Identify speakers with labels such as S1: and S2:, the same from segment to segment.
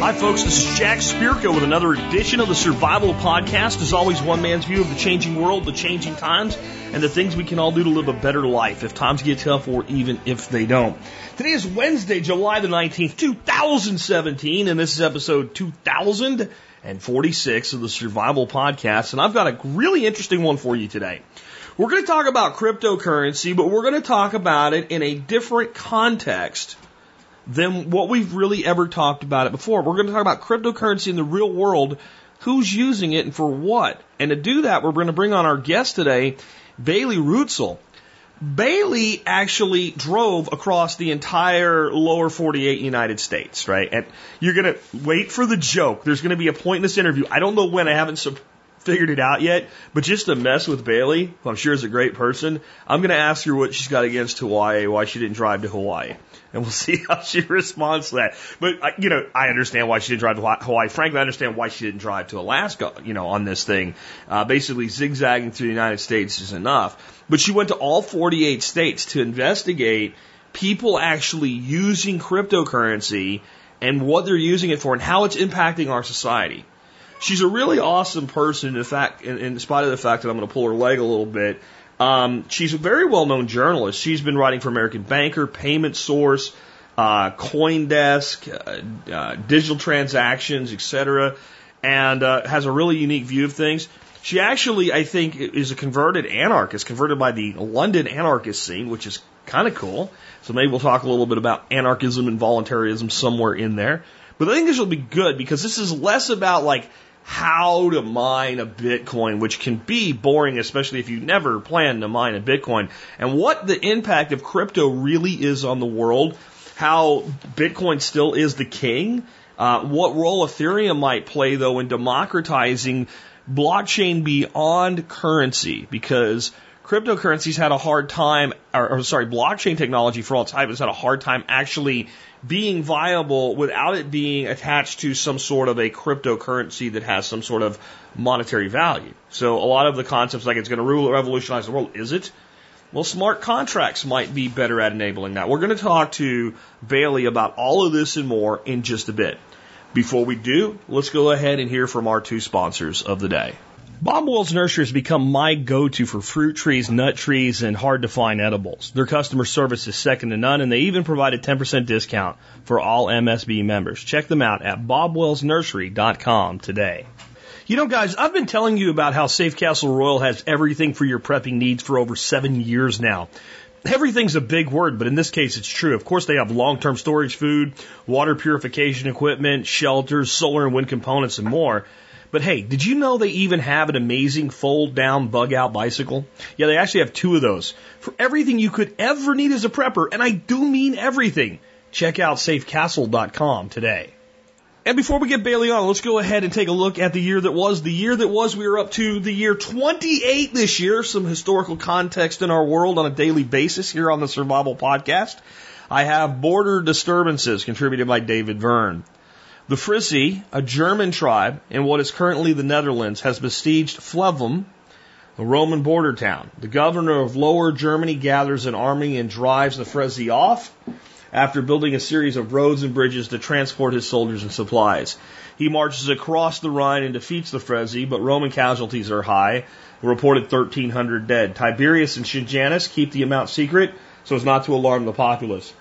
S1: Hi, folks. This is Jack Spirko with another edition of the Survival Podcast. As always, one man's view of the changing world, the changing times, and the things we can all do to live a better life if times get tough or even if they don't. Today is Wednesday, July the 19th, 2017, and this is episode 2046 of the Survival Podcast. And I've got a really interesting one for you today. We're going to talk about cryptocurrency, but we're going to talk about it in a different context than what we've really ever talked about it before. We're going to talk about cryptocurrency in the real world, who's using it and for what. And to do that, we're going to bring on our guest today, Bailey Reutzel. Bailey actually drove across the entire lower 48 United States, right? And you're going to wait for the joke. There's going to be a point in this interview. I don't know when. I haven't figured it out yet, but just to mess with Bailey, who I'm sure is a great person, I'm going to ask her what she's got against Hawaii, why she didn't drive to Hawaii. And we'll see how she responds to that. But, you know, I understand why she didn't drive to Hawaii. Frankly, I understand why she didn't drive to Alaska, you know, on this thing. Uh, basically, zigzagging through the United States is enough. But she went to all 48 states to investigate people actually using cryptocurrency and what they're using it for and how it's impacting our society. She's a really awesome person. In fact, in, in spite of the fact that I'm going to pull her leg a little bit, um, she's a very well-known journalist. She's been writing for American Banker, Payment Source, uh, CoinDesk, uh, uh, digital transactions, etc., and uh, has a really unique view of things. She actually, I think, is a converted anarchist, converted by the London anarchist scene, which is kind of cool. So maybe we'll talk a little bit about anarchism and voluntarism somewhere in there. But I think this will be good because this is less about like how to mine a Bitcoin, which can be boring, especially if you never plan to mine a Bitcoin, and what the impact of crypto really is on the world, how Bitcoin still is the king, uh, what role Ethereum might play, though, in democratizing blockchain beyond currency, because cryptocurrencies had a hard time, or, or sorry, blockchain technology for all hype has had a hard time actually being viable without it being attached to some sort of a cryptocurrency that has some sort of monetary value. So a lot of the concepts like it's going to rule revolutionize the world, is it? Well, smart contracts might be better at enabling that. We're going to talk to Bailey about all of this and more in just a bit. Before we do, let's go ahead and hear from our two sponsors of the day. Bob Wells Nursery has become my go-to for fruit trees, nut trees, and hard to find edibles. Their customer service is second to none, and they even provide a 10% discount for all MSB members. Check them out at bobwellsnursery.com today. You know, guys, I've been telling you about how Safe Castle Royal has everything for your prepping needs for over seven years now. Everything's a big word, but in this case, it's true. Of course, they have long-term storage food, water purification equipment, shelters, solar and wind components, and more. But hey, did you know they even have an amazing fold down bug out bicycle? Yeah, they actually have two of those. For everything you could ever need as a prepper, and I do mean everything. Check out safecastle.com today. And before we get Bailey on, let's go ahead and take a look at the year that was. The year that was, we are up to the year 28 this year. Some historical context in our world on a daily basis here on the Survival Podcast. I have border disturbances contributed by David Verne. The Frisi, a German tribe in what is currently the Netherlands, has besieged Flevum, a Roman border town. The governor of Lower Germany gathers an army and drives the Frisi off after building a series of roads and bridges to transport his soldiers and supplies. He marches across the Rhine and defeats the Frisi, but Roman casualties are high, reported 1,300 dead. Tiberius and Sejanus keep the amount secret so as not to alarm the populace.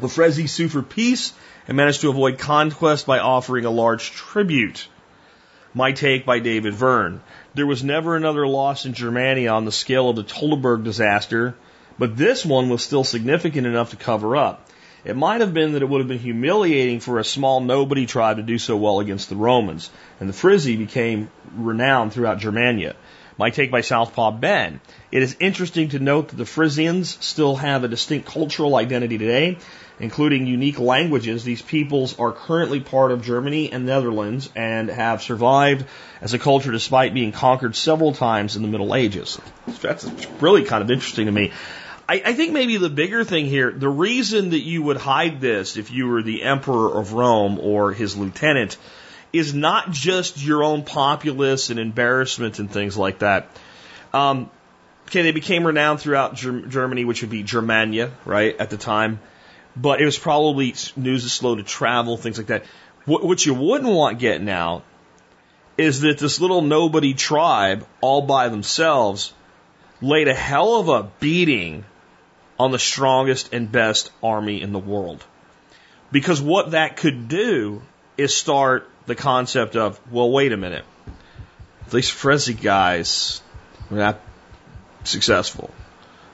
S1: The Frisi sue for peace and managed to avoid conquest by offering a large tribute. My take by David Verne. There was never another loss in Germania on the scale of the Teutoburg disaster, but this one was still significant enough to cover up. It might have been that it would have been humiliating for a small nobody tribe to do so well against the Romans, and the Frisi became renowned throughout Germania. My take by Southpaw Ben. It is interesting to note that the Frisians still have a distinct cultural identity today, including unique languages. These peoples are currently part of Germany and Netherlands and have survived as a culture despite being conquered several times in the Middle Ages. That's really kind of interesting to me. I, I think maybe the bigger thing here, the reason that you would hide this if you were the emperor of Rome or his lieutenant is not just your own populace and embarrassment and things like that. Um, okay, they became renowned throughout Germany, which would be Germania, right, at the time. But it was probably news is slow to travel, things like that. What, what you wouldn't want getting out is that this little nobody tribe, all by themselves, laid a hell of a beating on the strongest and best army in the world. Because what that could do is start the concept of, well, wait a minute. These Frezzi guys were not successful.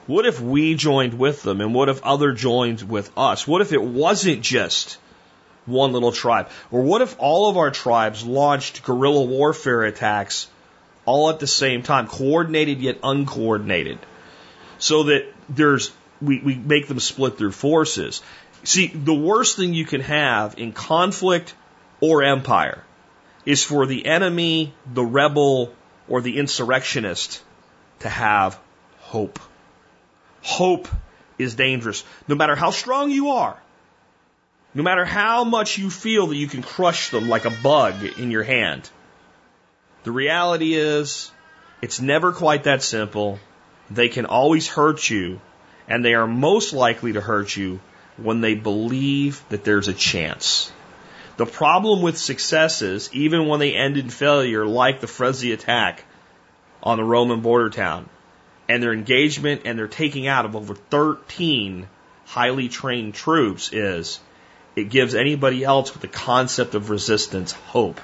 S1: What if we joined with them and what if other joined with us? What if it wasn't just one little tribe? Or what if all of our tribes launched guerrilla warfare attacks all at the same time, coordinated yet uncoordinated, so that there's we, we make them split their forces. See, the worst thing you can have in conflict or empire is for the enemy, the rebel, or the insurrectionist to have hope. Hope is dangerous. No matter how strong you are, no matter how much you feel that you can crush them like a bug in your hand, the reality is, it's never quite that simple. They can always hurt you, and they are most likely to hurt you when they believe that there's a chance. The problem with successes, even when they end in failure, like the Frezzi attack on the Roman border town, and their engagement and their taking out of over 13 highly trained troops, is it gives anybody else with the concept of resistance hope.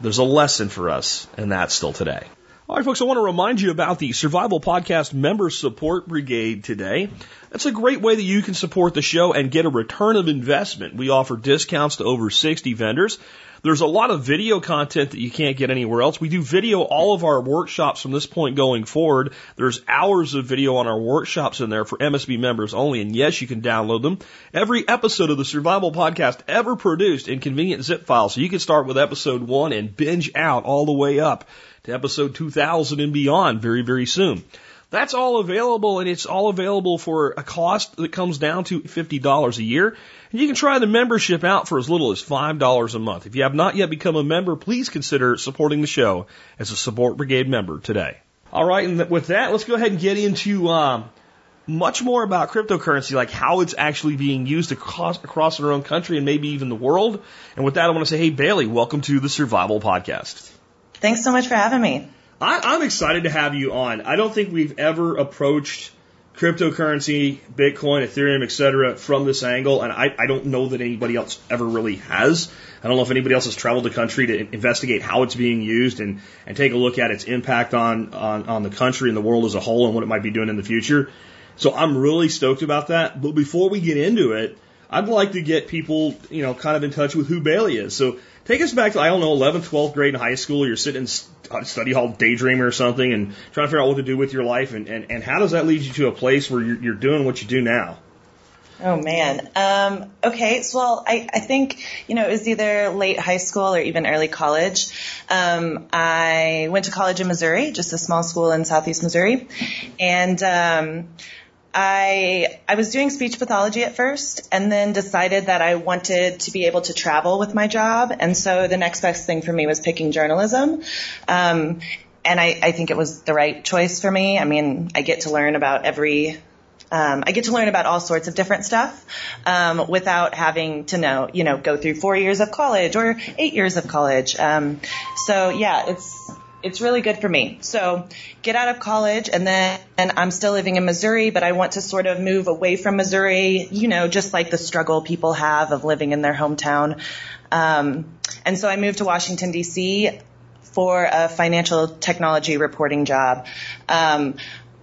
S1: There's a lesson for us in that still today. All right, folks, I want to remind you about the Survival Podcast Member Support Brigade today. That's a great way that you can support the show and get a return of investment. We offer discounts to over 60 vendors. There's a lot of video content that you can't get anywhere else. We do video all of our workshops from this point going forward. There's hours of video on our workshops in there for MSB members only. And yes, you can download them. Every episode of the Survival Podcast ever produced in convenient zip files. So you can start with episode one and binge out all the way up to episode 2000 and beyond very, very soon. That's all available and it's all available for a cost that comes down to $50 a year. And you can try the membership out for as little as $5 a month. If you have not yet become a member, please consider supporting the show as a Support Brigade member today. All right, and with that, let's go ahead and get into um, much more about cryptocurrency, like how it's actually being used across, across our own country and maybe even the world. And with that, I want to say, hey, Bailey, welcome to the Survival Podcast.
S2: Thanks so much for having me.
S1: I, I'm excited to have you on. I don't think we've ever approached cryptocurrency, Bitcoin, Ethereum, etc. from this angle, and I, I don't know that anybody else ever really has. I don't know if anybody else has traveled the country to investigate how it's being used and, and take a look at its impact on, on, on the country and the world as a whole and what it might be doing in the future. So I'm really stoked about that. But before we get into it, I'd like to get people, you know, kind of in touch with who Bailey is. So Take us back to, I don't know, 11th, 12th grade in high school. You're sitting in study hall daydreaming or something and trying to figure out what to do with your life. And, and, and how does that lead you to a place where you're, you're doing what you do now?
S2: Oh man. Um, okay. So, well, I, I think, you know, it was either late high school or even early college. Um, I went to college in Missouri, just a small school in southeast Missouri. And, um, I I was doing speech pathology at first and then decided that I wanted to be able to travel with my job and so the next best thing for me was picking journalism. Um, and I, I think it was the right choice for me. I mean, I get to learn about every um, I get to learn about all sorts of different stuff um, without having to know, you know, go through four years of college or eight years of college. Um, so yeah, it's it's really good for me. So get out of college and then and I'm still living in Missouri, but I want to sort of move away from Missouri, you know, just like the struggle people have of living in their hometown. Um, and so I moved to Washington DC for a financial technology reporting job. Um,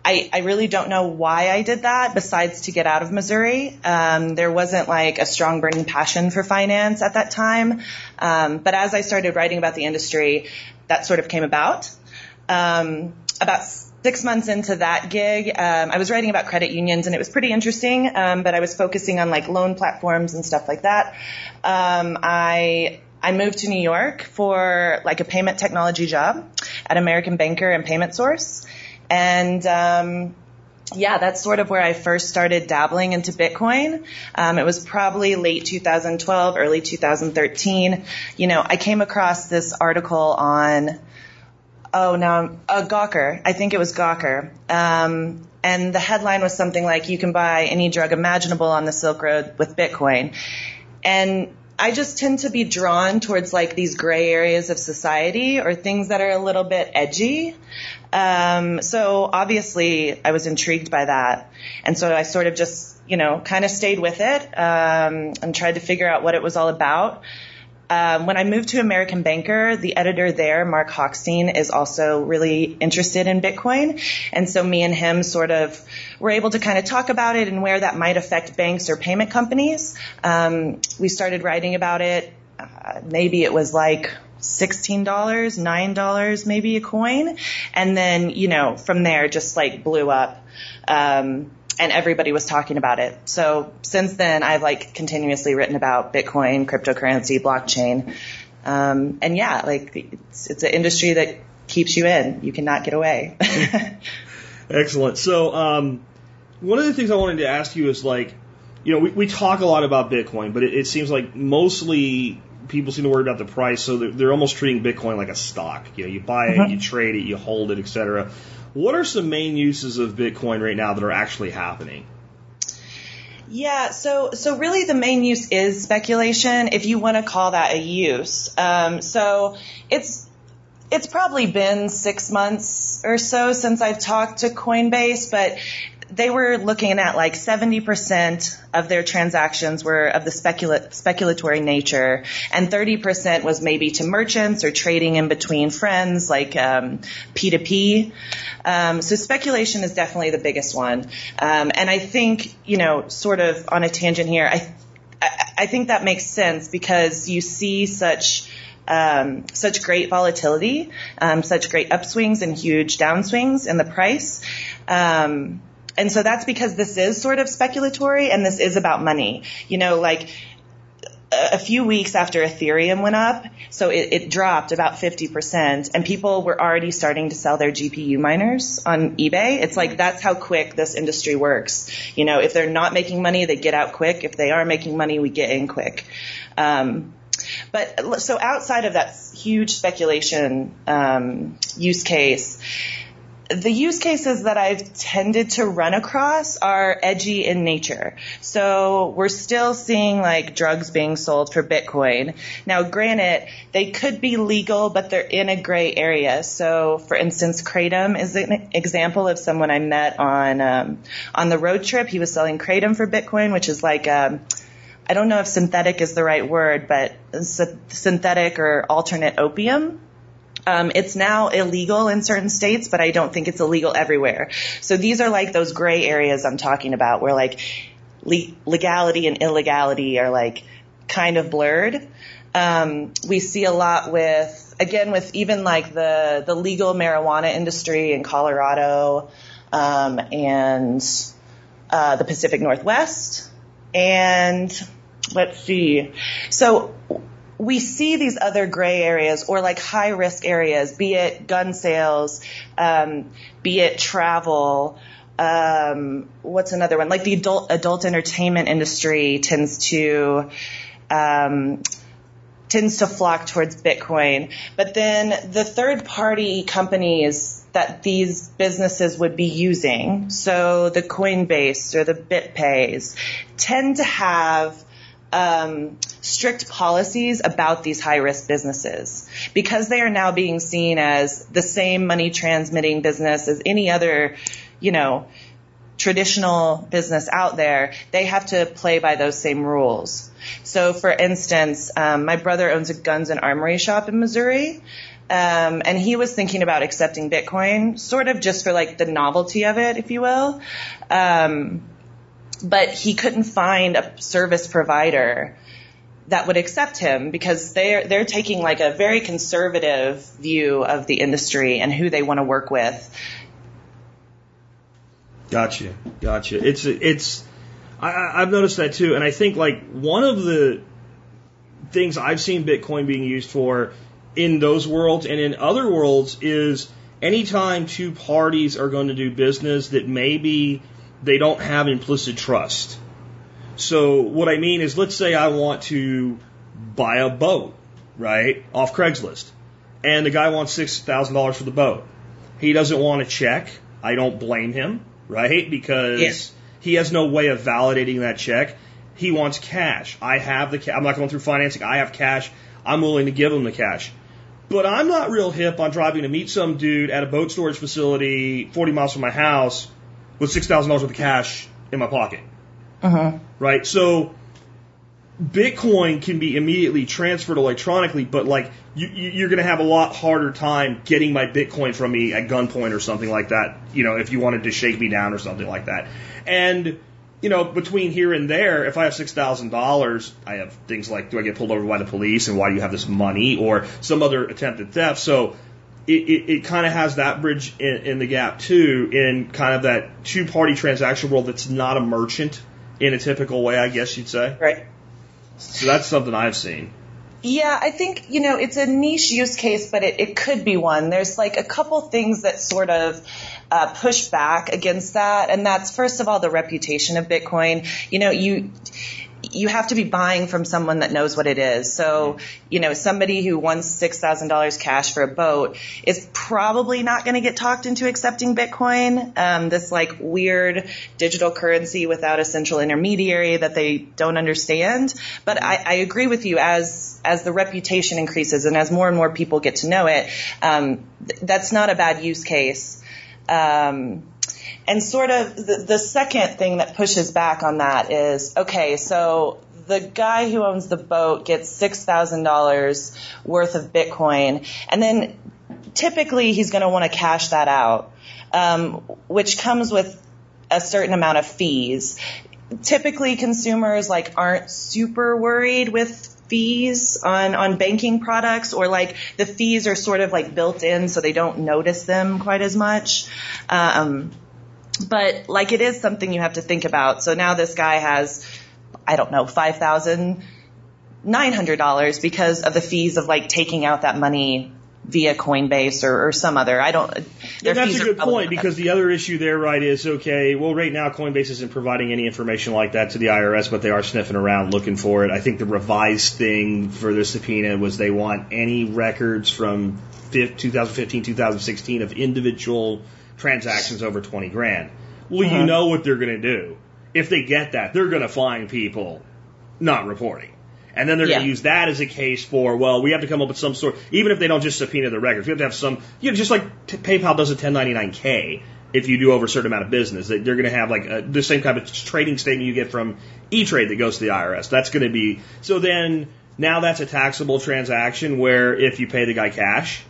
S2: I, I really don't know why I did that besides to get out of Missouri. Um, there wasn't like a strong burning passion for finance at that time. Um, but as I started writing about the industry, that sort of came about. Um, about six months into that gig, um, I was writing about credit unions and it was pretty interesting, um, but I was focusing on like loan platforms and stuff like that. Um, I I moved to New York for like a payment technology job at American Banker and Payment Source, and um, yeah, that's sort of where I first started dabbling into Bitcoin. Um, it was probably late 2012, early 2013. You know, I came across this article on oh, now uh, Gawker. I think it was Gawker. Um, and the headline was something like, "You can buy any drug imaginable on the Silk Road with Bitcoin." And I just tend to be drawn towards like these gray areas of society or things that are a little bit edgy. Um, so obviously I was intrigued by that. And so I sort of just, you know, kind of stayed with it, um, and tried to figure out what it was all about. Um, when I moved to American Banker, the editor there, Marc Hochstein, is also really interested in Bitcoin. And so me and him sort of were able to kind of talk about it and where that might affect banks or payment companies. Um, we started writing about it. Uh, maybe it was like $16, $9 maybe a coin. And then, you know, from there just like blew up. Um, and everybody was talking about it. So since then, I've like continuously written about Bitcoin, cryptocurrency, blockchain. Um, and yeah, like it's, it's an industry that keeps you in. You cannot get away.
S1: Excellent. So, um, one of the things I wanted to ask you is like, you know, we, we talk a lot about Bitcoin, but it, it seems like mostly people seem to worry about the price, so they're, they're almost treating Bitcoin like a stock. You know, you buy it, you trade it, you hold it, etc. What are some main uses of Bitcoin right now that are actually happening?
S2: Yeah, so so really the main use is speculation, if you want to call that a use. Um, so it's it's probably been six months or so since I've talked to Coinbase, but they were looking at like 70% of their transactions were of the specula- speculatory nature, and 30% was maybe to merchants or trading in between friends, like um, P2P. Um, so speculation is definitely the biggest one. Um, and I think, you know, sort of on a tangent here, I, I, I think that makes sense because you see such um, such great volatility, um, such great upswings and huge downswings in the price. Um, and so that's because this is sort of speculatory and this is about money. You know, like a few weeks after Ethereum went up, so it, it, dropped about 50%, and people were already starting to sell their GPU miners on eBay. It's like that's how quick this industry works. You know, if they're not making money, they get out quick. If they are making money, we get in quick. Um, but so outside of that huge speculation um, use case, the use cases that I've tended to run across are edgy in nature. So we're still seeing like drugs being sold for Bitcoin. Now, granted, they could be legal, but they're in a gray area. So, for instance, Kratom is an example of someone I met on um, on the road trip. He was selling Kratom for Bitcoin, which is like um, I don't know if synthetic is the right word, but synthetic or alternate opium. Um, it's now illegal in certain states, but I don't think it's illegal everywhere. So these are like those gray areas I'm talking about where like le- legality and illegality are like kind of blurred. Um, we see a lot with, again, with even like the, the legal marijuana industry in Colorado, um, and, uh, the Pacific Northwest. And let's see. So we see these other gray areas or like high risk areas, be it gun sales, um, be it travel. Um, what's another one? Like the adult adult entertainment industry tends to um, tends to flock towards Bitcoin. But then the third party companies that these businesses would be using, so the Coinbase or the BitPays, tend to have um, strict policies about these high risk businesses because they are now being seen as the same money transmitting business as any other, you know, traditional business out there. They have to play by those same rules. So, for instance, um, my brother owns a guns and armory shop in Missouri. Um, and he was thinking about accepting Bitcoin, sort of just for like the novelty of it, if you will. Um, but he couldn't find a service provider that would accept him because they're they're taking like a very conservative view of the industry and who they want to work with.
S1: Gotcha, gotcha. It's it's I, I've noticed that too, and I think like one of the things I've seen Bitcoin being used for in those worlds and in other worlds is anytime two parties are going to do business that maybe they don't have implicit trust. So what I mean is, let's say I want to buy a boat, right, off Craigslist. and the guy wants $6,000 for the boat. He doesn't want a check. I don't blame him, right? Because
S2: Yeah.
S1: he has no way of validating that check. He wants cash. I have the cash. I'm not going through financing. I have cash. I'm willing to give him the cash. But I'm not real hip on driving to meet some dude at a boat storage facility 40 miles from my house with $6,000 worth of cash in my pocket. Uh-huh. Right? So Bitcoin can be immediately transferred electronically, but like you, you- you're going to have a lot harder time getting my Bitcoin from me at gunpoint or something like that. You know, if you wanted to shake me down or something like that. And you know, between here and there, if I have six thousand dollars, I have things like do I get pulled over by the police and why do you have this money or some other attempted theft. So it, it, it kind of has that bridge in, in the gap too, in kind of that two party transaction world that's not a merchant in a typical way, I guess you'd say.
S2: Right.
S1: So that's something I've seen.
S2: Yeah, I think, you know, it's a niche use case, but it, it could be one. There's like a couple things that sort of uh, push back against that. And that's, first of all, the reputation of Bitcoin. You know, you, you have to be buying from someone that knows what it is. So, you know, somebody who wants $6,000 cash for a boat is probably not going to get talked into accepting Bitcoin, um, this like weird digital currency without a central intermediary that they don't understand. But I, I agree with you as, as the reputation increases and as more and more people get to know it, um, th- that's not a bad use case. Um, and sort of the, the second thing that pushes back on that is okay, so the guy who owns the boat gets $6,000 worth of Bitcoin, and then typically he's going to want to cash that out, um, which comes with a certain amount of fees. Typically, consumers like aren't super worried with fees on on banking products or like the fees are sort of like built in so they don't notice them quite as much um, but like it is something you have to think about so now this guy has i don't know five thousand nine hundred dollars because of the fees of like taking out that money via Coinbase or, or some other. I don't. their
S1: And that's
S2: fees
S1: a good point because the other issue there, right, is okay. Well, right now Coinbase isn't providing any information like that to the IRS, but they are sniffing around looking for it. I think the revised thing for the subpoena was they want any records from 2015, 2016 of individual transactions over 20 grand. Well,
S2: Uh-huh.
S1: you know what they're going to do. If they get that, they're going to find people not reporting. And then they're going to use that as a case for, well, we have to come up with some sort, even if they don't just subpoena the records, we have to have some, you know, just like t- PayPal does a 1099K if you do over a certain amount of business. They- They're going to have like a, the same type of trading statement you get from E-Trade that goes to the IRS. That's going to be, so then now that's a taxable transaction where if you pay the guy cash,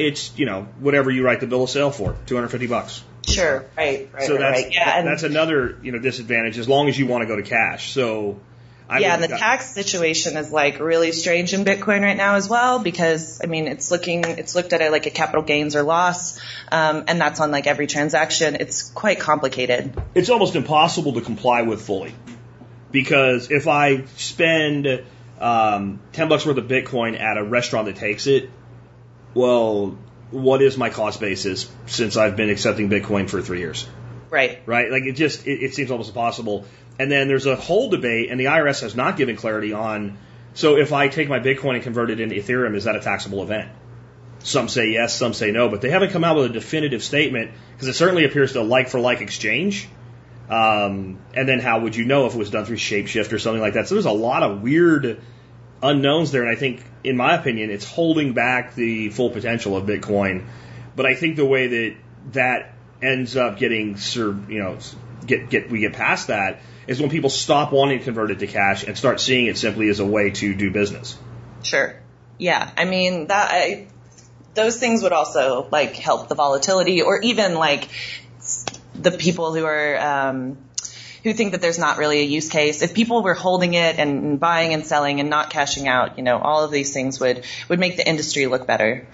S1: it's, you know, whatever you write the bill of sale for, 250 bucks.
S2: Sure. Right. Right.
S1: So
S2: right,
S1: that's,
S2: right. Yeah. And,
S1: that's another, you know, disadvantage as long as you want to go to cash. So, I
S2: yeah,
S1: would-
S2: and the tax situation is like really strange in Bitcoin right now as well because I mean it's looking it's looked at it like a capital gains or loss, um, and that's on like every transaction. It's quite complicated.
S1: it's almost impossible to comply with fully because if I spend um, ten bucks worth of Bitcoin at a restaurant that takes it, well, what is my cost basis since I've been accepting Bitcoin for three years?
S2: Right.
S1: Right? Like it just it, it seems almost impossible. And then there's a whole debate, and the IRS has not given clarity on. So if I take my Bitcoin and convert it into Ethereum, is that a taxable event? Some say yes, some say no, but they haven't come out with a definitive statement because it certainly appears to like for like exchange. Um, and then how would you know if it was done through Shapeshift or something like that? So there's a lot of weird unknowns there, and I think, in my opinion, it's holding back the full potential of Bitcoin. But I think the way that that ends up getting, you know, get get we get past that is when people stop wanting to convert it to cash and start seeing it simply as a way to do business.
S2: Sure. Yeah. I mean that I, those things would also like help the volatility or even like the people who are um, who think that there's not really a use case. If people were holding it and, buying and selling and not cashing out, you know, all of these things would would make the industry look better.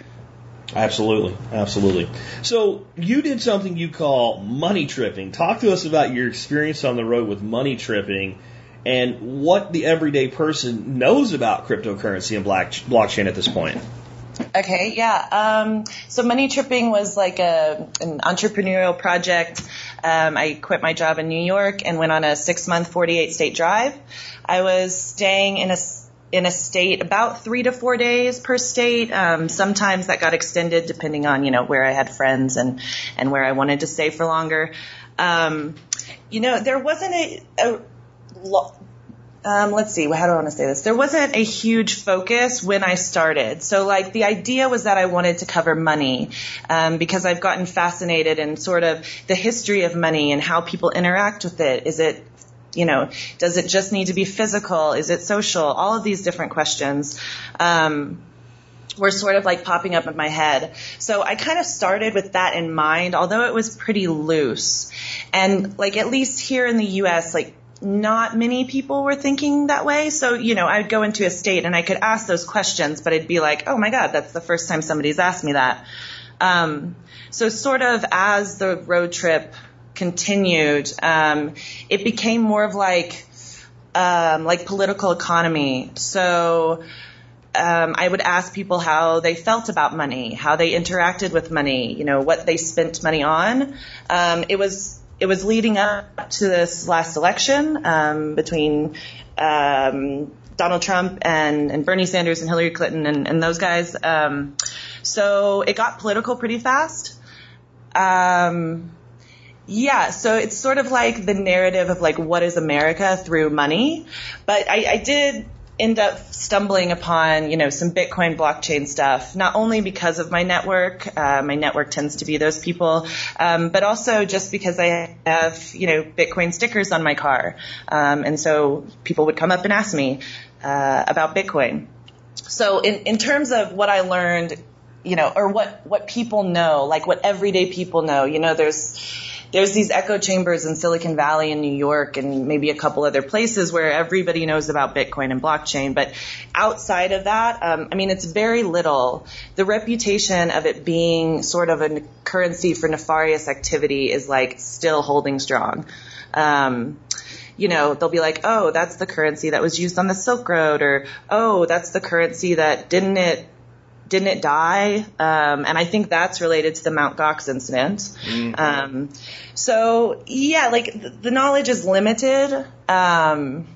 S1: Absolutely, absolutely. So you did something you call money tripping. Talk to us about your experience on the road with money tripping and what the everyday person knows about cryptocurrency and black, blockchain at this point.
S2: Okay, yeah. Um, so money tripping was like a an entrepreneurial project. Um, I quit my job in New York and went on a six month, 48 state drive. I was staying in a in a state about three to four days per state. Um, sometimes that got extended depending on you know where I had friends and and where I wanted to stay for longer. Um, you know, there wasn't a, a um, let's see, how do I want to say this? There wasn't a huge focus when I started. So, like, the idea was that I wanted to cover money um, because I've gotten fascinated in sort of the history of money and how people interact with it. Is it you know, does it just need to be physical? Is it social? All of these different questions. Um, were sort of like popping up in my head. So I kind of started with that in mind, although it was pretty loose. And like at least here in the US, like not many people were thinking that way. So, you know, I would go into a state and I could ask those questions, but I'd be like, oh my God, that's the first time somebody's asked me that. Um, so sort of as the road trip continued, um, it became more of like, um, like political economy. So, um, I would ask people how they felt about money, how they interacted with money, you know, what they spent money on. Um, it was it was leading up to this last election um, between um, Donald Trump and, and Bernie Sanders and Hillary Clinton and, and those guys. Um, so it got political pretty fast. Um, yeah, so it's sort of like the narrative of like what is America through money. But I, I did end up stumbling upon, you know, some Bitcoin blockchain stuff, not only because of my network, uh, my network tends to be those people, um, but also just because I have, you know, Bitcoin stickers on my car. Um, and so people would come up and ask me, uh, about Bitcoin. So in, in terms of what I learned, you know, or what, what people know, like what everyday people know, you know, there's, there's these echo chambers in Silicon Valley and New York and maybe a couple other places where everybody knows about Bitcoin and blockchain. But outside of that, um, I mean, it's very little. The reputation of it being sort of a currency for nefarious activity is like still holding strong. Um, you know, they'll be like, oh, that's the currency that was used on the Silk Road, or oh, that's the currency that didn't it didn't it die? Um, and I think that's related to the Mount Gox incident. Mm-hmm. Um, so yeah, like the, the knowledge is limited, um,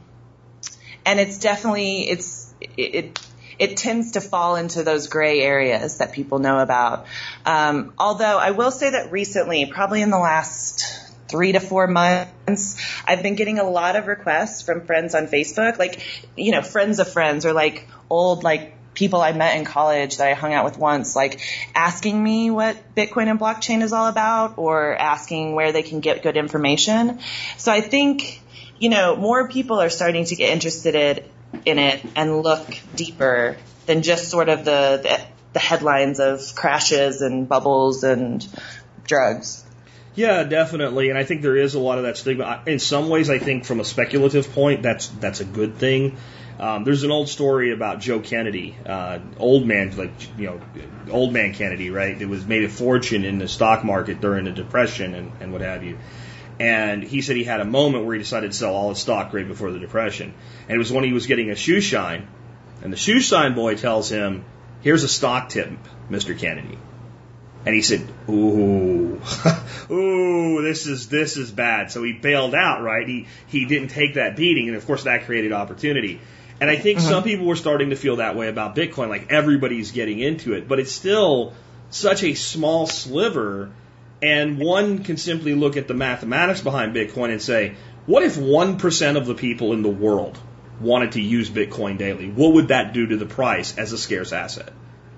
S2: and it's definitely it's it, it, it tends to fall into those gray areas that people know about. Um, although I will say that recently, probably in the last three to four months, I've been getting a lot of requests from friends on Facebook, like, you know, friends of friends or like old, like people I met in college that I hung out with once, like asking me what Bitcoin and blockchain is all about or asking where they can get good information. So I think, you know, more people are starting to get interested in it and look deeper than just sort of the, the, the headlines of crashes and bubbles and drugs.
S1: Yeah, definitely, and I think there is a lot of that stigma. In some ways, I think from a speculative point, that's that's a good thing um, there's an old story about Joe Kennedy, uh, old man, like you know, old man Kennedy, right? It was made a fortune in the stock market during the depression and, and what have you. And he said he had a moment where he decided to sell all his stock right before the depression. And it was when he was getting a shoe shine, and the shoe shine boy tells him, "Here's a stock tip, Mr. Kennedy." And he said, "Ooh, ooh, this is this is bad." So he bailed out, right? He he didn't take that beating, and of course that created opportunity. And I think uh-huh. some people were starting to feel that way about Bitcoin, like everybody's getting into it, but it's still such a small sliver. And one can simply look at the mathematics behind Bitcoin and say, what if 1% of the people in the world wanted to use Bitcoin daily? What would that do to the price as a scarce asset?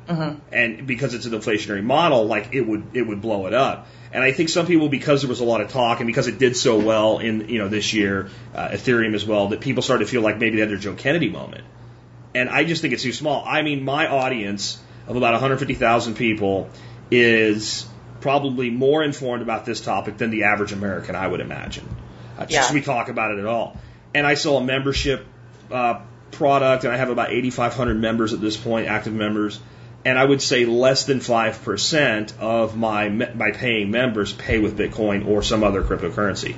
S1: Uh-huh. And because it's an inflationary model, like it would, it would blow it up. And I think some people, because there was a lot of talk and because it did so well in you know this year, uh, Ethereum as well, that people started to feel like maybe they had their Joe Kennedy moment. And I just think it's too small. I mean, my audience of about 150,000 people is probably more informed about this topic than the average American, I would imagine. Uh, just yeah. we talk about it at all. And I sell a membership uh, product, and I have about 8,500 members at this point, active members and I would say less than 5% of my, my paying members pay with Bitcoin or some other cryptocurrency,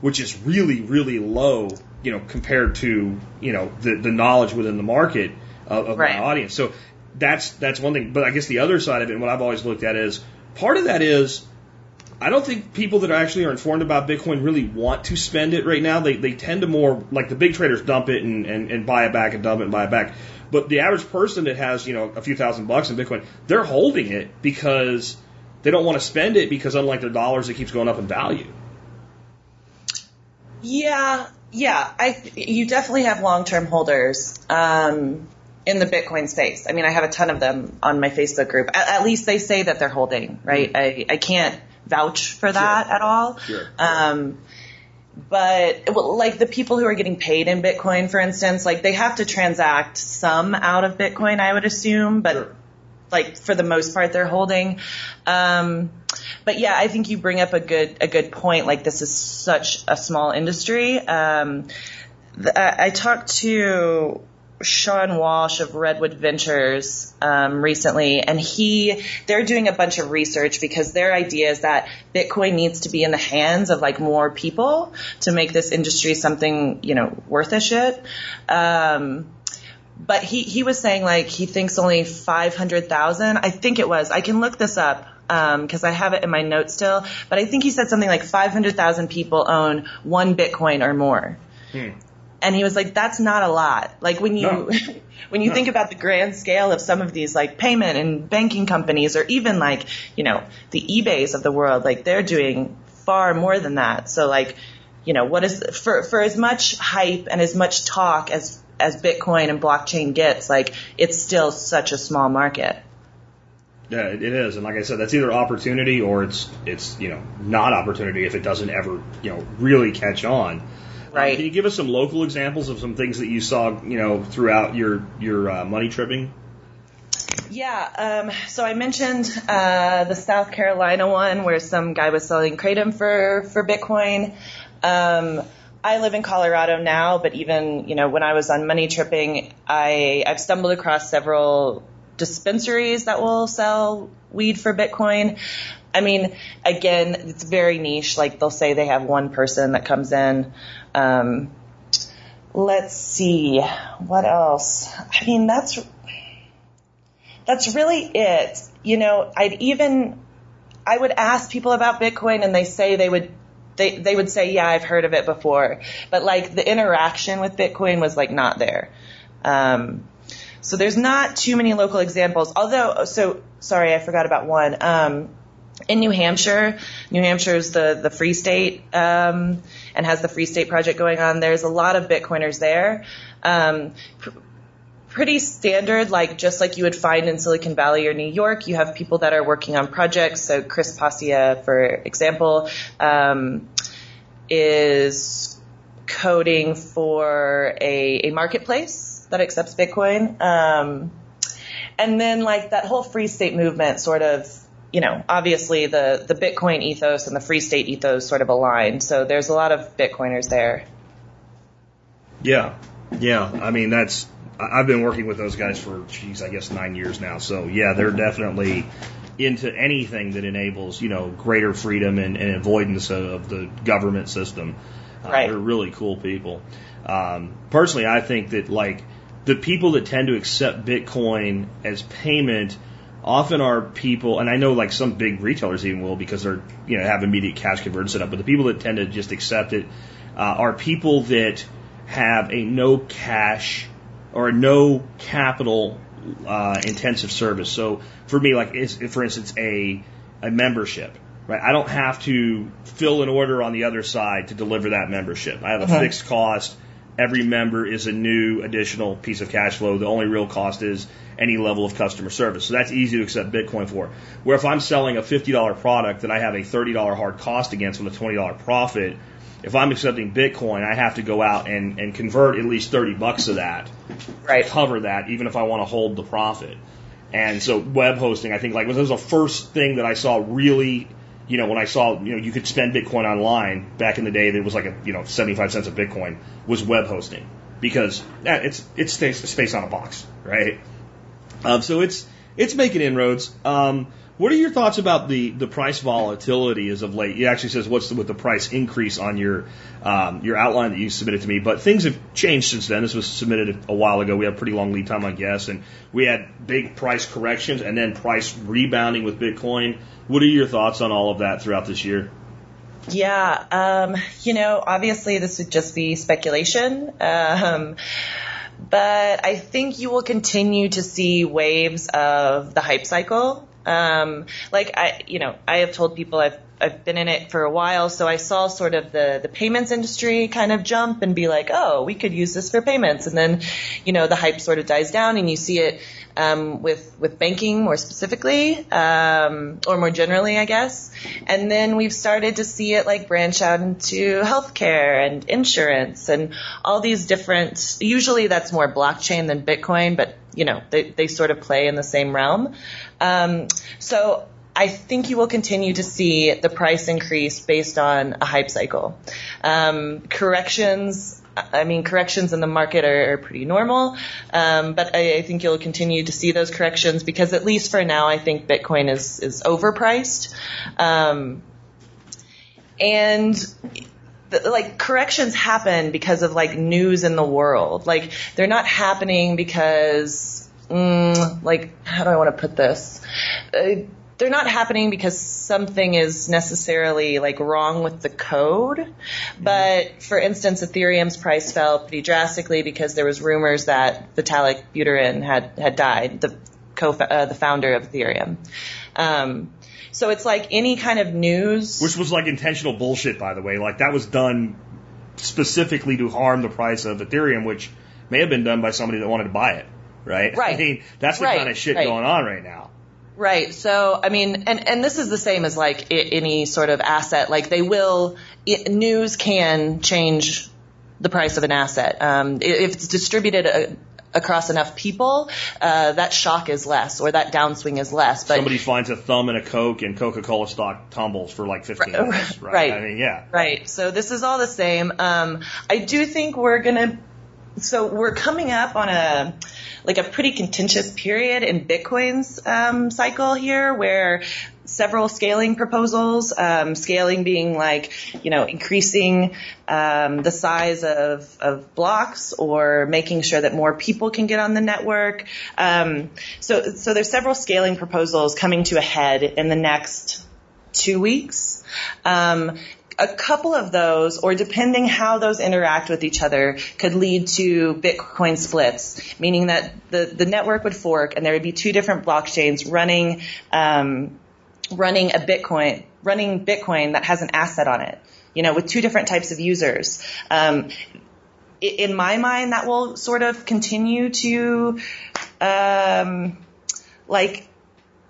S1: which is really, really low, you know, compared to, you know, the, the knowledge within the market of, of right. my audience. So that's, that's one thing. But I guess the other side of it, and what I've always looked at is part of that is I don't think people that actually are informed about Bitcoin really want to spend it right now. They, they tend to more, like the big traders dump it and, and, and buy it back and dump it and buy it back. But the average person that has, you know, a few thousand bucks in Bitcoin, they're holding it because they don't want to spend it because unlike their dollars, it keeps going up in value.
S2: Yeah, yeah. I you definitely have long term holders um, in the Bitcoin space. I mean, I have a ton of them on my Facebook group. At, at least they say that they're holding, right? I I can't vouch for that
S1: Sure.
S2: at all.
S1: Sure.
S2: Um, but well, like the people who are getting paid in Bitcoin, for instance, like they have to transact some out of Bitcoin, I would assume, but
S1: Sure.
S2: like for the most part they're holding. Um, but yeah, I think you bring up a good a good point. Like this is such a small industry. Um, I, I talked to Sean Walsh of Redwood Ventures um, recently, and he they're doing a bunch of research because their idea is that Bitcoin needs to be in the hands of like more people to make this industry something you know worth a shit. Um, but he he was saying like he thinks only five hundred thousand. I think it was. I can look this up because I have it in my notes still. But I think he said something like five hundred thousand people own one Bitcoin or more. And he was like, "That's not a lot. Like when you
S1: No.
S2: when you think about the grand scale of some of these like payment and banking companies, or even like you know the eBay's of the world, like they're doing far more than that. So like, you know, what is for for as much hype and as much talk as as Bitcoin and blockchain gets, like it's still such a small market.
S1: Yeah, it is, and like I said, that's either opportunity or it's it's you know not opportunity if it doesn't ever you know really catch on.
S2: Right.
S1: can you give us some local examples of some things that you saw you know throughout your your uh, money tripping?
S2: Yeah, um, so I mentioned uh, the South Carolina one where some guy was selling kratom for for Bitcoin. Um, I live in Colorado now, but even you know when I was on money tripping, I I've stumbled across several dispensaries that will sell weed for Bitcoin. I mean, again, it's very niche. Like they'll say they have one person that comes in. Um, let's see, what else? I mean, that's that's really it. You know, I'd even I would ask people about Bitcoin and they say they would they they would say, "Yeah, I've heard of it before." But like the interaction with Bitcoin was like not there. Um so there's not too many local examples. Although so sorry, I forgot about one. Um in New Hampshire, New Hampshire is the, the free state um, and has the free state project going on. There's a lot of Bitcoiners there. Um, pr- pretty standard, like just like you would find in Silicon Valley or New York. You have people that are working on projects. So Chris Pacia, for example, um, is coding for a, a marketplace that accepts Bitcoin. Um, and then like that whole free state movement sort of you know, obviously the, the Bitcoin ethos and the free state ethos sort of align. So there's a lot of Bitcoiners there.
S1: Yeah, yeah. I mean, that's I've been working with those guys for, geez, I guess nine years now. So yeah, they're definitely into anything that enables you know greater freedom and, and avoidance of, of the government system. Uh,
S2: Right.
S1: They're really cool people. Um, personally, I think that like the people that tend to accept Bitcoin as payment often are people, and I know like some big retailers even will because they're you know have immediate cash conversion set up, but the people that tend to just accept it uh, are people that have a no cash or a no capital uh, intensive service. So for me, like for instance, a a membership. Right, I don't have to fill an order on the other side to deliver that membership. I have a
S2: Mhm.
S1: fixed cost. Every member is a new additional piece of cash flow. The only real cost is any level of customer service. So that's easy to accept Bitcoin for. Where if I'm selling a $50 product that I have a $30 hard cost against with a $20 profit, if I'm accepting Bitcoin, I have to go out and, and convert at least 30 bucks of that
S2: Right.
S1: cover that, even if I want to hold the profit. And so web hosting, I think like was the first thing that I saw really, you know, when I saw, you know, you could spend Bitcoin online back in the day that was like a, you know, 75 cents a Bitcoin was web hosting because eh, it's, it's space, space on a box, right? Um, so it's, it's making inroads. Um, What are your thoughts about the, the price volatility as of late? It actually says what's the, with the price increase on your um, your outline that you submitted to me, but things have changed since then. This was submitted a while ago. We have pretty long lead time, I guess, and we had big price corrections and then price rebounding with Bitcoin. What are your thoughts on all of that throughout this year?
S2: Yeah, um, you know, obviously this would just be speculation. Um, but I think you will continue to see waves of the hype cycle. Um, like I, you know, I have told people I've I've been in it for a while, so I saw sort of the the payments industry kind of jump and be like, oh, we could use this for payments, and then, you know, the hype sort of dies down, and you see it um, with with banking more specifically, um, or more generally, I guess. And then we've started to see it like branch out into healthcare and insurance and all these different. Usually, that's more blockchain than Bitcoin, but you know they they sort of play in the same realm. Um, so I think you will continue to see the price increase based on a hype cycle. Um, corrections I mean, corrections in the market are, are pretty normal, um, but I, I, think you'll continue to see those corrections because at least for now, I think Bitcoin is is overpriced, um, and like corrections happen because of like news in the world. Like they're not happening because, mm, like, how do I want to put this? Uh, they're not happening because something is necessarily like wrong with the code. But for instance, Ethereum's price fell pretty drastically because there was rumors that Vitalik Buterin had had died, the co uh, the founder of Ethereum. Um, so it's like any kind of news,
S1: which was like intentional bullshit, by the way. Like that was done specifically to harm the price of Ethereum, which may have been done by somebody that wanted to buy it. Right.
S2: Right.
S1: I mean, that's the
S2: right.
S1: kind of shit
S2: right.
S1: going on right now.
S2: Right. So, I mean, and, and this is the same as like any sort of asset. Like they will, it, news can change the price of an asset. Um, if it's distributed uh, across enough people, uh, that shock is less or that downswing is less. But
S1: somebody finds a thumb in a Coke and Coca-Cola stock tumbles for like 15 right, minutes, right?
S2: right?
S1: I mean, yeah.
S2: Right. So this is all the same. Um, I do think we're gonna. So we're coming up on a like a pretty contentious period in Bitcoin's um, cycle here, where several scaling proposals, um, scaling being like, you know, increasing um, the size of, of blocks or making sure that more people can get on the network. Um, so, so there's several scaling proposals coming to a head in the next two weeks. Um, a couple of those, or depending how those interact with each other, could lead to Bitcoin splits, meaning that the, the network would fork and there would be two different blockchains running, um, running a Bitcoin, running Bitcoin that has an asset on it, you know, with two different types of users. Um, in my mind, that will sort of continue to, um, like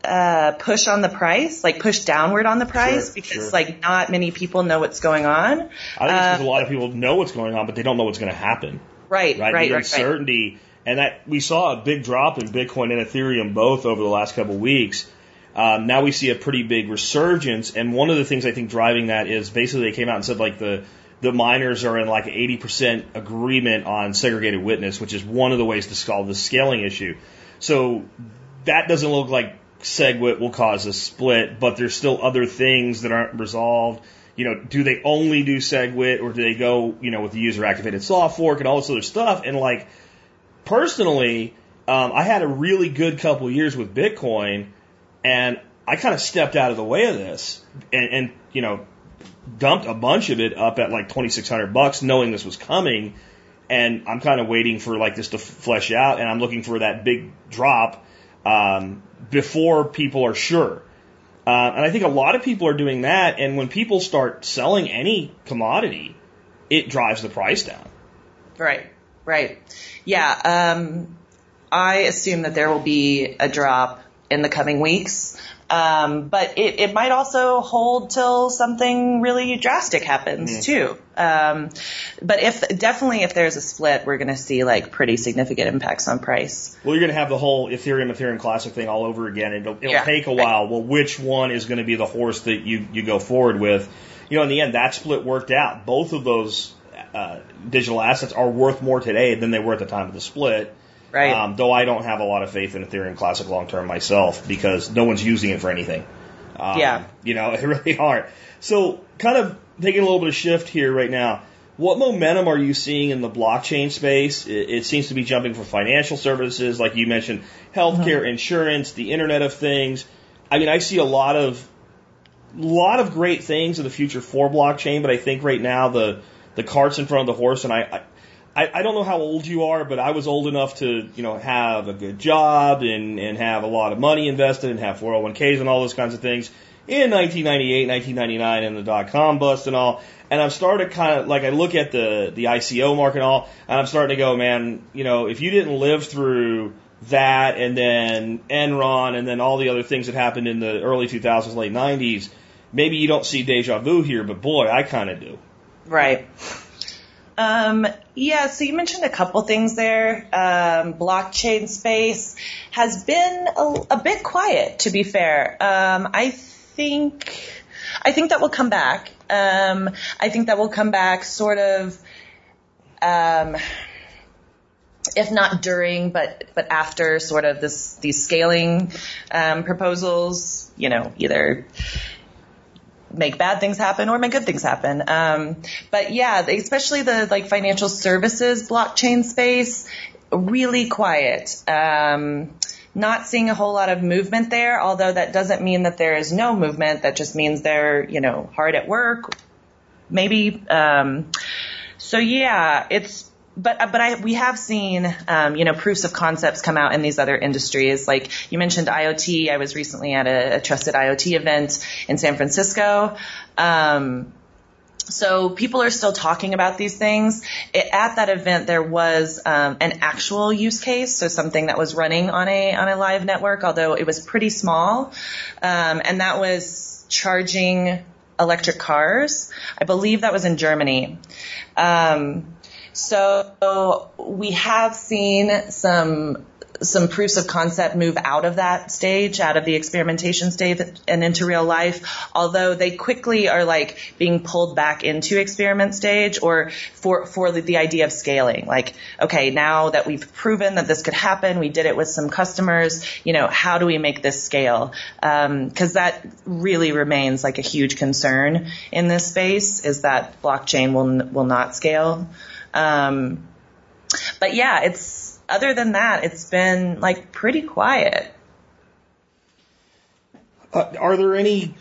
S2: uh, push on the price, like push downward on the price
S1: sure,
S2: because
S1: sure.
S2: like not many people know what's going on.
S1: I think uh, a lot of people know what's going on, but they don't know what's going to happen.
S2: Right,
S1: right,
S2: right,
S1: the
S2: right,
S1: uncertainty, and that we saw a big drop in Bitcoin and Ethereum both over the last couple of weeks. Um, now we see a pretty big resurgence, and one of the things I think driving that is basically they came out and said like the the miners are in like 80% agreement on segregated witness, which is one of the ways to solve the scaling issue. So that doesn't look like SegWit will cause a split, but there's still other things that aren't resolved. You know, do they only do SegWit or do they go, you know, with the user activated soft fork and all this other stuff? And like, personally, um, I had a really good couple years with Bitcoin and I kind of stepped out of the way of this and, and, you know, dumped a bunch of it up at like 2600 bucks knowing this was coming. And I'm kind of waiting for like this to flesh out and I'm looking for that big drop. Um, before people are sure. Uh, and I think a lot of people are doing that. And when people start selling any commodity, it drives the price down.
S2: Right, right. Yeah. Um, I assume that there will be a drop in the coming weeks. Um, but it, it might also hold till something really drastic happens mm. too. Um, but if definitely if there's a split, we're going to see like pretty significant impacts on price.
S1: Well, you're going to have the whole Ethereum Ethereum Classic thing all over again. It'll, it'll yeah, take a while. Well, which one is going to be the horse that you you go forward with? You know, in the end, that split worked out. Both of those uh, digital assets are worth more today than they were at the time of the split.
S2: Right.
S1: Um, though I don't have a lot of faith in Ethereum Classic long term myself because no one's using it for anything. Um,
S2: Yeah.
S1: You know, it really aren't. So, kind of taking a little bit of shift here right now. What momentum are you seeing in the blockchain space? It, it seems to be jumping from financial services, like you mentioned, healthcare, insurance, the Internet of Things. I mean, I see a lot of lot of great things in the future for blockchain, but I think right now the the cart's in front of the horse, and I, I I don't know how old you are, but I was old enough to you know have a good job and and have a lot of money invested and have 401ks and all those kinds of things in 1998, 1999, and the dot com bust and all. And starting to kind of like I look at the the ICO market and all, and I'm starting to go, man, you know, if you didn't live through that and then Enron and then all the other things that happened in the early 2000s, late 90s, maybe you don't see deja vu here, but boy, I kind of do.
S2: Right. Um, yeah, so you mentioned a couple things there. Um, blockchain space has been a, a bit quiet, to be fair. Um, I think, I think that will come back. Um, I think that will come back sort of, um, if not during, but but after sort of this these scaling um, proposals, you know, either make bad things happen or make good things happen. Um, but yeah, especially the like financial services blockchain space, really quiet. Um, not seeing a whole lot of movement there, although that doesn't mean that there is no movement. That just means they're, you know, hard at work, maybe. Um, so yeah, it's but but I we have seen um, you know proofs of concepts come out in these other industries. Like you mentioned IoT. I was recently at a, a trusted IoT event in San Francisco. Um, so people are still talking about these things. It, at that event, there was um, an actual use case, so something that was running on a on a live network, although it was pretty small, um, and that was charging electric cars. I believe that was in Germany. Um, so we have seen some some proofs of concept move out of that stage, out of the experimentation stage and into real life, although they quickly are like being pulled back into experiment stage or for, for the, idea of scaling. Like, okay, now that we've proven that this could happen, we did it with some customers, you know, how do we make this scale? Um, cause that really remains like a huge concern in this space is that blockchain will, will not scale. Um, but yeah, it's, other than that, it's been like pretty quiet.
S1: Uh, are there any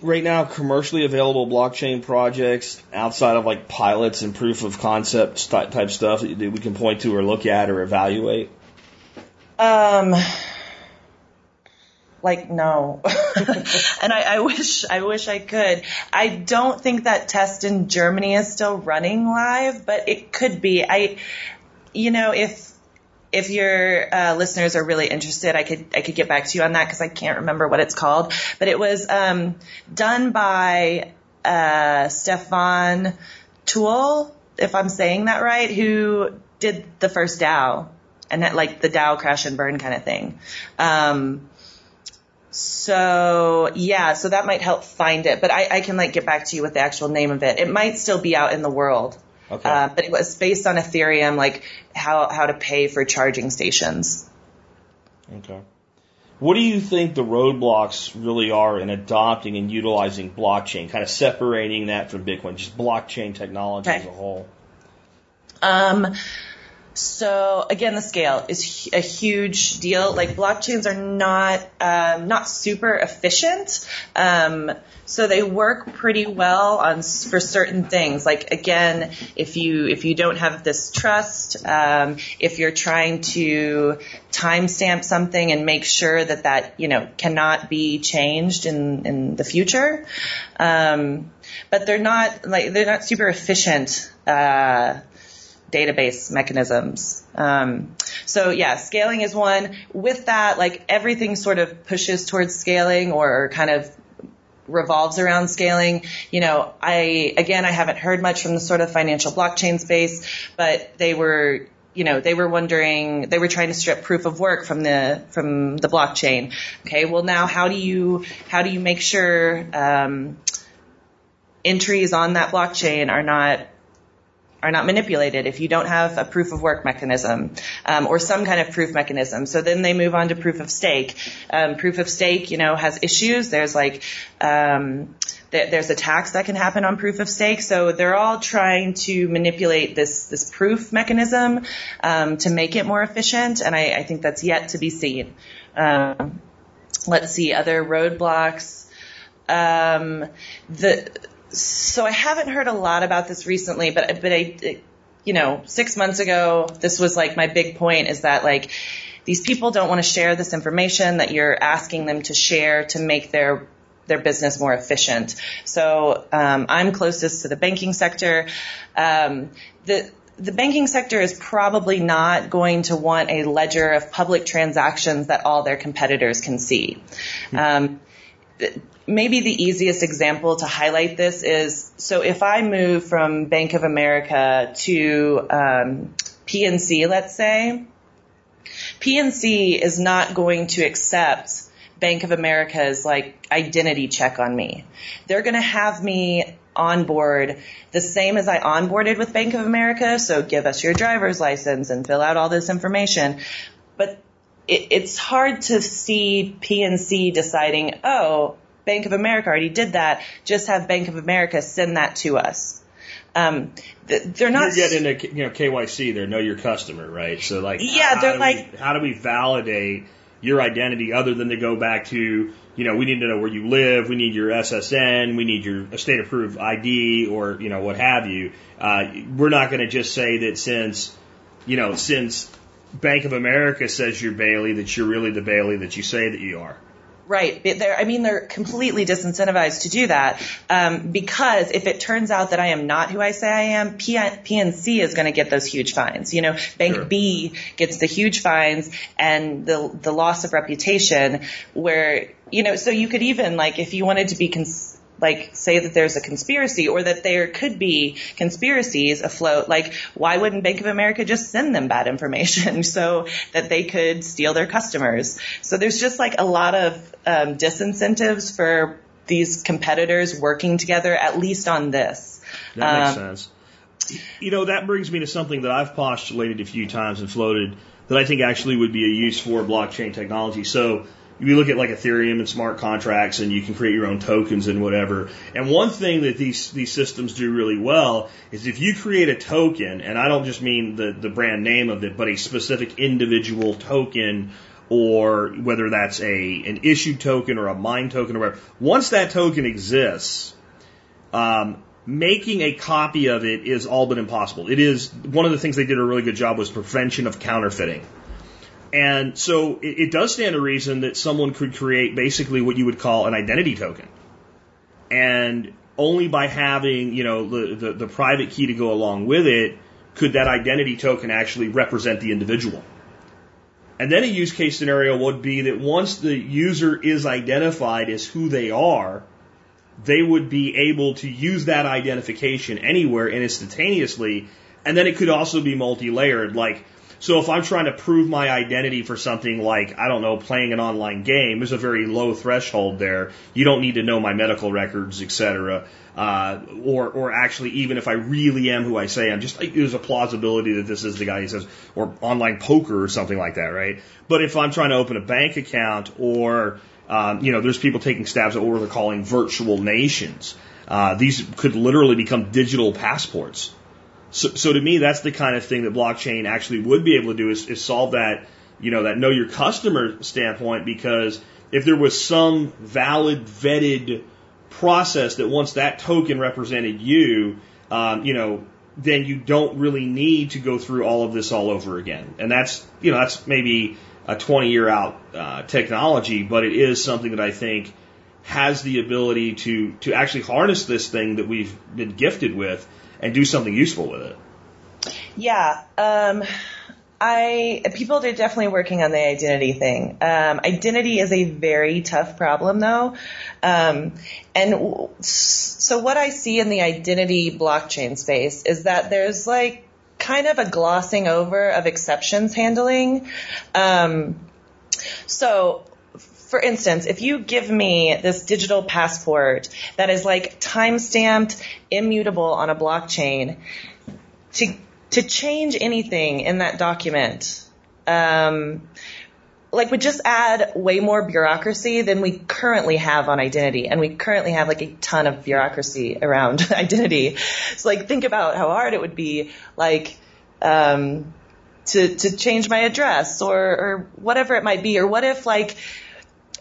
S1: right now commercially available blockchain projects outside of like pilots and proof of concept type stuff that we can point to or look at or evaluate?
S2: Um, like no, and I, I wish I wish I could. I don't think that test in Germany is still running live, but it could be. I, you know, if if your uh, listeners are really interested, I could I could get back to you on that because I can't remember what it's called. But it was um, done by uh, Stephan Tual, if I'm saying that right, who did the first DAO and that, like the DAO crash and burn kind of thing. Um, so yeah, so that might help find it, but I, I can like get back to you with the actual name of it. It might still be out in the world.
S1: Okay.
S2: Uh, but it was based on Ethereum, like how how to pay for charging stations.
S1: Okay. What do you think the roadblocks really are in adopting and utilizing blockchain, kind of separating that from Bitcoin, just blockchain technology
S2: Okay.
S1: as a whole?
S2: Um, so again, the scale is a huge deal. Like blockchains are not um, not super efficient, um, so they work pretty well on for certain things. Like again, if you if you don't have this trust, um, if you're trying to timestamp something and make sure that that you know cannot be changed in in the future, um, but they're not like they're not super efficient. Uh, database mechanisms. Um, so yeah, scaling is one. With that, like everything sort of pushes towards scaling or kind of revolves around scaling. You know, I, again, I haven't heard much from the sort of financial blockchain space, but they were, you know, they were wondering, they were trying to strip proof of work from the, from the blockchain. Okay. Well, now how do you, how do you make sure, um, entries on that blockchain are not are not manipulated if you don't have a proof of work mechanism um, or some kind of proof mechanism. So then they move on to proof of stake. Um, proof of stake, you know, has issues. There's like um, th- there's a tax that can happen on proof of stake. So they're all trying to manipulate this this proof mechanism um, to make it more efficient, and I, I think that's yet to be seen. Um, let's see other roadblocks. Um, the so I haven't heard a lot about this recently, but but I, you know, six months ago, this was like my big point is that like these people don't want to share this information that you're asking them to share to make their their business more efficient. So um, I'm closest to the banking sector. Um, the the banking sector is probably not going to want a ledger of public transactions that all their competitors can see. Um, maybe the easiest example to highlight this is so if I move from Bank of America to um, PNC, let's say, PNC is not going to accept Bank of America's like identity check on me. They're going to have me onboard the same as I onboarded with Bank of America. So give us your driver's license and fill out all this information. But it, it's hard to see PNC deciding, oh, Bank of America already did that. Just have Bank of America send that to us. Um, they're not.
S1: You're getting into you know KYC. They know your customer, right? So like,
S2: yeah, they're like,
S1: we, how do we validate your identity other than to go back to you know we need to know where you live, we need your SSN, we need your state approved ID or you know what have you. Uh, we're not going to just say that since you know since Bank of America says you're Bailey that you're really the Bailey that you say that you are.
S2: Right. They're, I mean, they're completely disincentivized to do that um, because if it turns out that I am not who I say I am, PNC is going to get those huge fines. You know, Bank sure. B gets the huge fines and the the loss of reputation. Where you know, so you could even like if you wanted to be cons- like say that there's a conspiracy or that there could be conspiracies afloat, like why wouldn't Bank of America just send them bad information so that they could steal their customers? So there's just like a lot of um, disincentives for these competitors working together, at least on this.
S1: That makes um, sense. You know, that brings me to something that I've postulated a few times and floated that I think actually would be a use for blockchain technology. So you look at like Ethereum and smart contracts and you can create your own tokens and whatever. And one thing that these, these systems do really well is if you create a token, and I don't just mean the, the brand name of it, but a specific individual token or whether that's a, an issued token or a mine token or whatever, once that token exists, um, making a copy of it is all but impossible. It is one of the things they did a really good job was prevention of counterfeiting. And so it, it does stand a reason that someone could create basically what you would call an identity token. And only by having, you know, the, the, the private key to go along with it could that identity token actually represent the individual. And then a use case scenario would be that once the user is identified as who they are, they would be able to use that identification anywhere and instantaneously. And then it could also be multi layered. Like so if I'm trying to prove my identity for something like, I don't know, playing an online game, there's a very low threshold there. You don't need to know my medical records, etc. Uh, or, or actually, even if I really am who I say I'm, just there's a plausibility that this is the guy he says, or online poker or something like that, right? But if I'm trying to open a bank account or, um, you know, there's people taking stabs at what they're calling virtual nations. Uh, these could literally become digital passports so, so to me, that's the kind of thing that blockchain actually would be able to do is, is solve that, you know, that know your customer standpoint because if there was some valid vetted process that once that token represented you, um, you know, then you don't really need to go through all of this all over again. And that's, you know, that's maybe a 20 year out uh, technology, but it is something that I think has the ability to, to actually harness this thing that we've been gifted with and do something useful with it.
S2: Yeah. Um, I people are definitely working on the identity thing. Um, identity is a very tough problem, though. Um, and so what I see in the identity blockchain space is that there's like kind of a glossing over of exceptions handling. Um, so for instance, if you give me this digital passport that is like time stamped, immutable on a blockchain, to to change anything in that document, um, like would just add way more bureaucracy than we currently have on identity. And we currently have like a ton of bureaucracy around identity. So like think about how hard it would be like, um, to, to change my address or, or whatever it might be. Or what if like,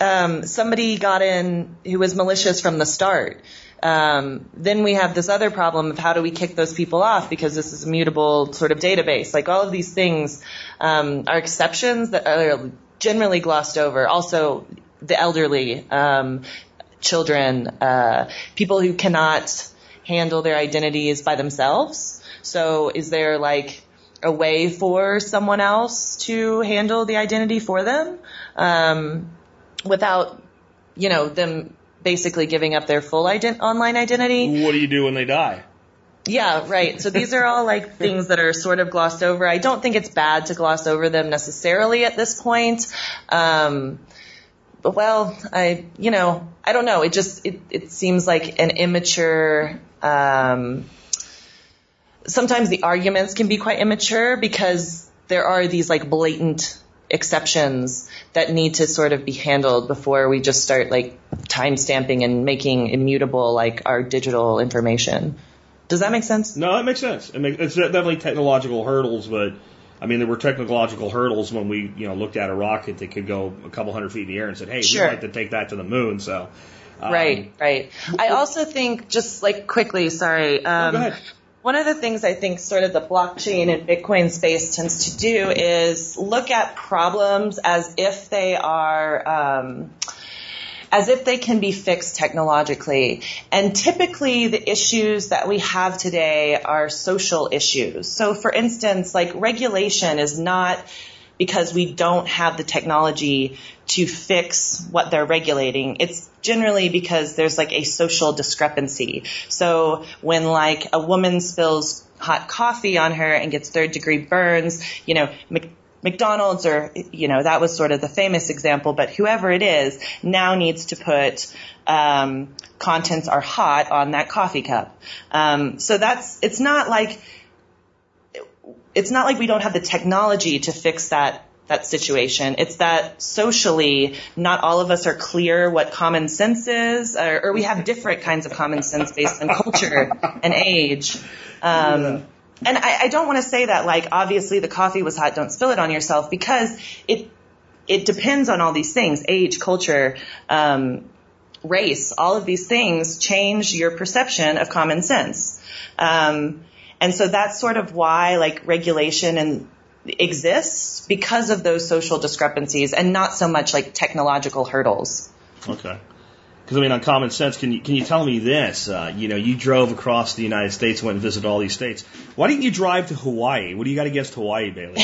S2: um, somebody got in who was malicious from the start. Um, then we have this other problem of how do we kick those people off because this is a mutable sort of database. Like all of these things um, are exceptions that are generally glossed over. Also, the elderly, um, children, uh, people who cannot handle their identities by themselves. So, is there like a way for someone else to handle the identity for them um, without, you know, them basically giving up their full ident- online identity?
S1: What do you do when they die?
S2: Yeah, right. So these are all like things that are sort of glossed over. I don't think it's bad to gloss over them necessarily at this point. Um, but well, I, you know, I don't know. It just, it, it seems like an immature, um, sometimes the arguments can be quite immature because there are these like blatant exceptions that need to sort of be handled before we just start like time stamping and making immutable like our digital information. Does that make sense?
S1: No, that makes sense. It makes, it's definitely technological hurdles, but I mean, there were technological hurdles when we, you know, looked at a rocket that could go a couple hundred feet in the air and said, "Hey,
S2: Sure.
S1: we'd like to take that to the moon." So, um,
S2: Right, right. I also think, just like quickly, sorry. Um. One of the things I think sort of the blockchain and Bitcoin space tends to do is look at problems as if they are, um, as if they can be fixed technologically. And typically the issues that we have today are social issues. So for instance, like regulation is not because we don't have the technology to fix what they're regulating. It's generally because there's like a social discrepancy. So when like a woman spills hot coffee on her and gets third degree burns, you know, McDonald's or, you know, that was sort of the famous example, but whoever it is now needs to put, um, contents are hot on that coffee cup. Um, so that's, it's not like, it's not like we don't have the technology to fix that that situation. It's that socially, not all of us are clear what common sense is, or, or we have different kinds of common sense based on culture and age. Um, And I, I don't want to say that like obviously the coffee was hot, don't spill it on yourself, because it it depends on all these things: age, culture, um, race. All of these things change your perception of common sense. Um, and so that's sort of why like regulation and exists because of those social discrepancies and not so much like technological hurdles.
S1: Okay. Because I mean, on common sense, can you can you tell me this? Uh, you know, you drove across the United States, went and visited all these states. Why didn't you drive to Hawaii? What do you got against Hawaii, Bailey?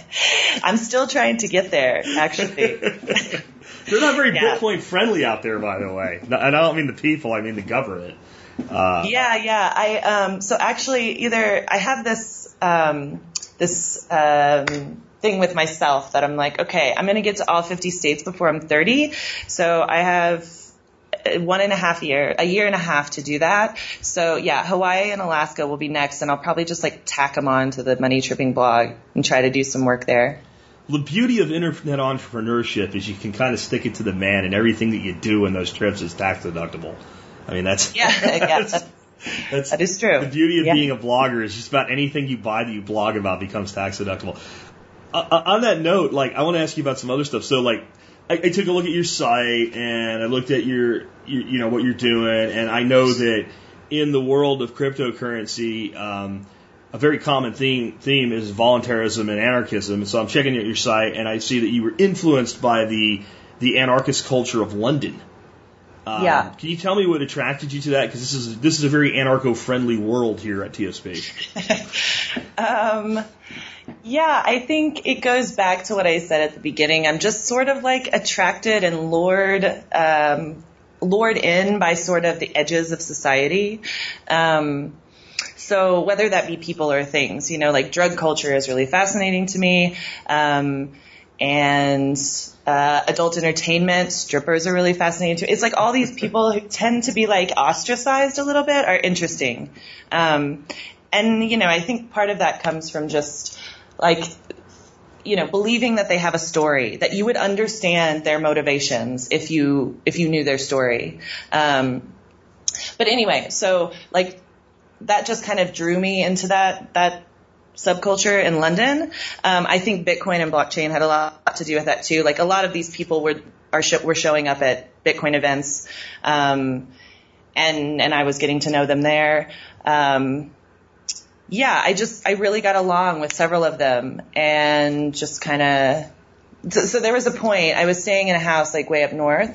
S2: I'm still trying to get there, actually.
S1: They're not very
S2: Yeah.
S1: Bitcoin friendly out there, by the way. And I don't mean the people; I mean the government. Uh,
S2: yeah, yeah. I um so actually either I have this um this um thing with myself that I'm like, okay, I'm gonna get to all 50 states before I'm 30. So I have one and a half year, a year and a half to do that. So yeah, Hawaii and Alaska will be next, and I'll probably just like tack them on to the Money Tripping blog and try to do some work there.
S1: The beauty of internet entrepreneurship is you can kind of stick it to the man, and everything that you do in those trips is tax deductible. I mean, that's
S2: Yeah, yeah,
S1: that's, that's
S2: that is true.
S1: the beauty of
S2: Yeah.
S1: being a blogger is just about anything you buy that you blog about becomes tax deductible. Uh, uh, on that note, like I want to ask you about some other stuff. So, like, I, I took a look at your site and I looked at your, your, you know, what you're doing, and I know that in the world of cryptocurrency, um, a very common theme theme is voluntarism and anarchism. So I'm checking out your site, and I see that you were influenced by the the anarchist culture of London. Um,
S2: Yeah.
S1: Can you tell me what attracted you to that? Because this is this is a very anarcho-friendly world here at TSP.
S2: Um, yeah, I think it goes back to what I said at the beginning. I'm just sort of like attracted and lured, um, lured in by sort of the edges of society. Um, so whether that be people or things, you know, like drug culture is really fascinating to me. Um, and uh, adult entertainment, strippers are really fascinating too. It's like all these people who tend to be like ostracized a little bit are interesting. Um, and you know, I think part of that comes from just like you know, believing that they have a story, that you would understand their motivations if you if you knew their story. Um, but anyway, so like that just kind of drew me into that that subculture in London. Um, I think Bitcoin and blockchain had a lot to do with that too. Like a lot of these people were are sh- were showing up at Bitcoin events, um, and and I was getting to know them there. Um, yeah, I just I really got along with several of them, and just kind of. So, so there was a point I was staying in a house like way up north,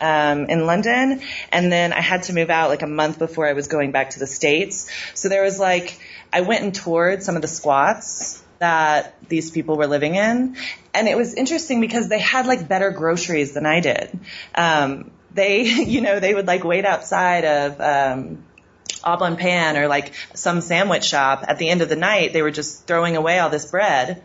S2: um, in London, and then I had to move out like a month before I was going back to the states. So there was like I went and toured some of the squats that these people were living in, and it was interesting because they had like better groceries than I did. Um, they, you know, they would like wait outside of. Um, Au Bon Pain or like some sandwich shop at the end of the night, they were just throwing away all this bread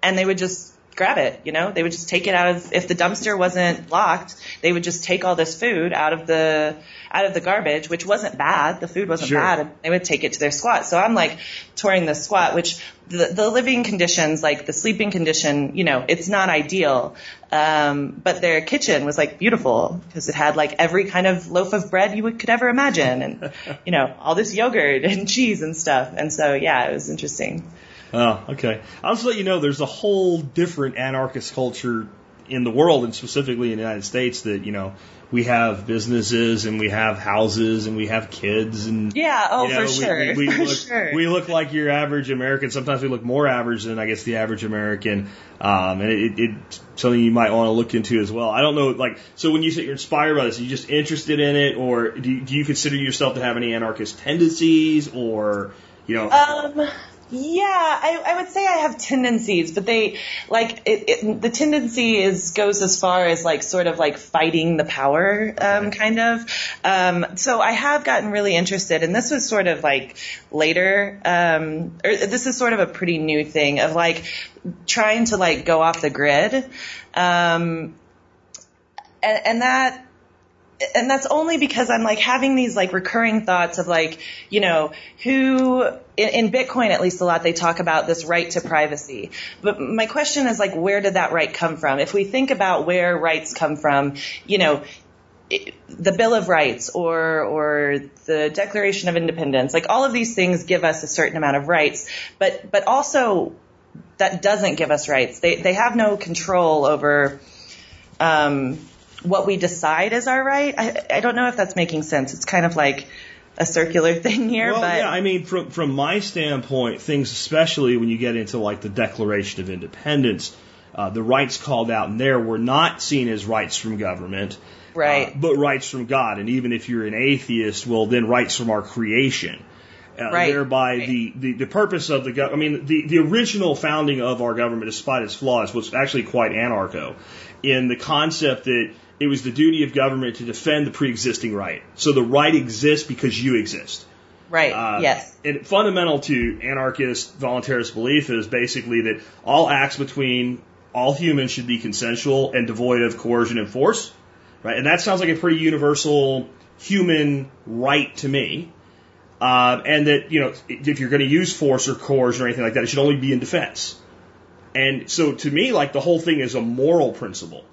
S2: and they would just grab it, you know? They would just take it out of if the dumpster wasn't locked, they would just take all this food out of the out of the garbage, which wasn't bad. The food wasn't
S1: Sure.
S2: bad. And they would take it to their squat. So I'm like touring the squat, which the, the living conditions, like the sleeping condition, you know, it's not ideal. Um, but their kitchen was like beautiful because it had like every kind of loaf of bread you would, could ever imagine and, you know, all this yogurt and cheese and stuff. And so, yeah, it was interesting.
S1: Oh, okay. I'll just let you know there's a whole different anarchist culture in the world and specifically in the United States that, you know, we have businesses and we have houses and we have kids and
S2: Yeah. Oh,
S1: you know,
S2: for
S1: we-
S2: sure.
S1: We, we
S2: for
S1: look,
S2: sure.
S1: we look like your average American. Sometimes we look more average than I guess the average American. Um, and it, it, it's something you might want to look into as well. I don't know, like, so when you say you're inspired by this, are you just interested in it or do you, do you consider yourself to have any anarchist tendencies or, you know,
S2: Um, yeah, I, I would say I have tendencies, but they like it, it, the tendency is goes as far as like sort of like fighting the power, um, kind of. Um, so I have gotten really interested, and this was sort of like later, um, or this is sort of a pretty new thing of like trying to like go off the grid, um, and, and that and that's only because I'm like having these like recurring thoughts of like, you know, who in, in Bitcoin at least a lot they talk about this right to privacy. But my question is like, where did that right come from? If we think about where rights come from, you know, the Bill of Rights or or the Declaration of Independence, like all of these things give us a certain amount of rights, but but also that doesn't give us rights. They they have no control over um, what we decide is our right. I, I don't know if that's making sense. It's kind of like a circular thing here,
S1: well,
S2: but
S1: yeah, I mean, from from my standpoint, things especially when you get into like the Declaration of Independence, uh, the rights called out in there were not seen as rights from government,
S2: right,
S1: uh, but rights from God. And even if you're an atheist, well, then rights from our creation. Uh,
S2: Right.
S1: Thereby,
S2: Right.
S1: the, the, the purpose of the government, I mean, the, the original founding of our government, despite its flaws, was actually quite anarcho in the concept that it was the duty of government to defend the pre-existing right. So the right exists because you exist.
S2: right,
S1: Uh,
S2: yes,
S1: And fundamental to anarchist voluntarist belief is basically that all acts between all humans should be consensual and devoid of coercion and force, right? And that sounds like a pretty universal human right to me. Uh, and that you know, if you're going to use force or coercion or anything like that, it should only be in defense. And so, to me, like the whole thing is a moral principle.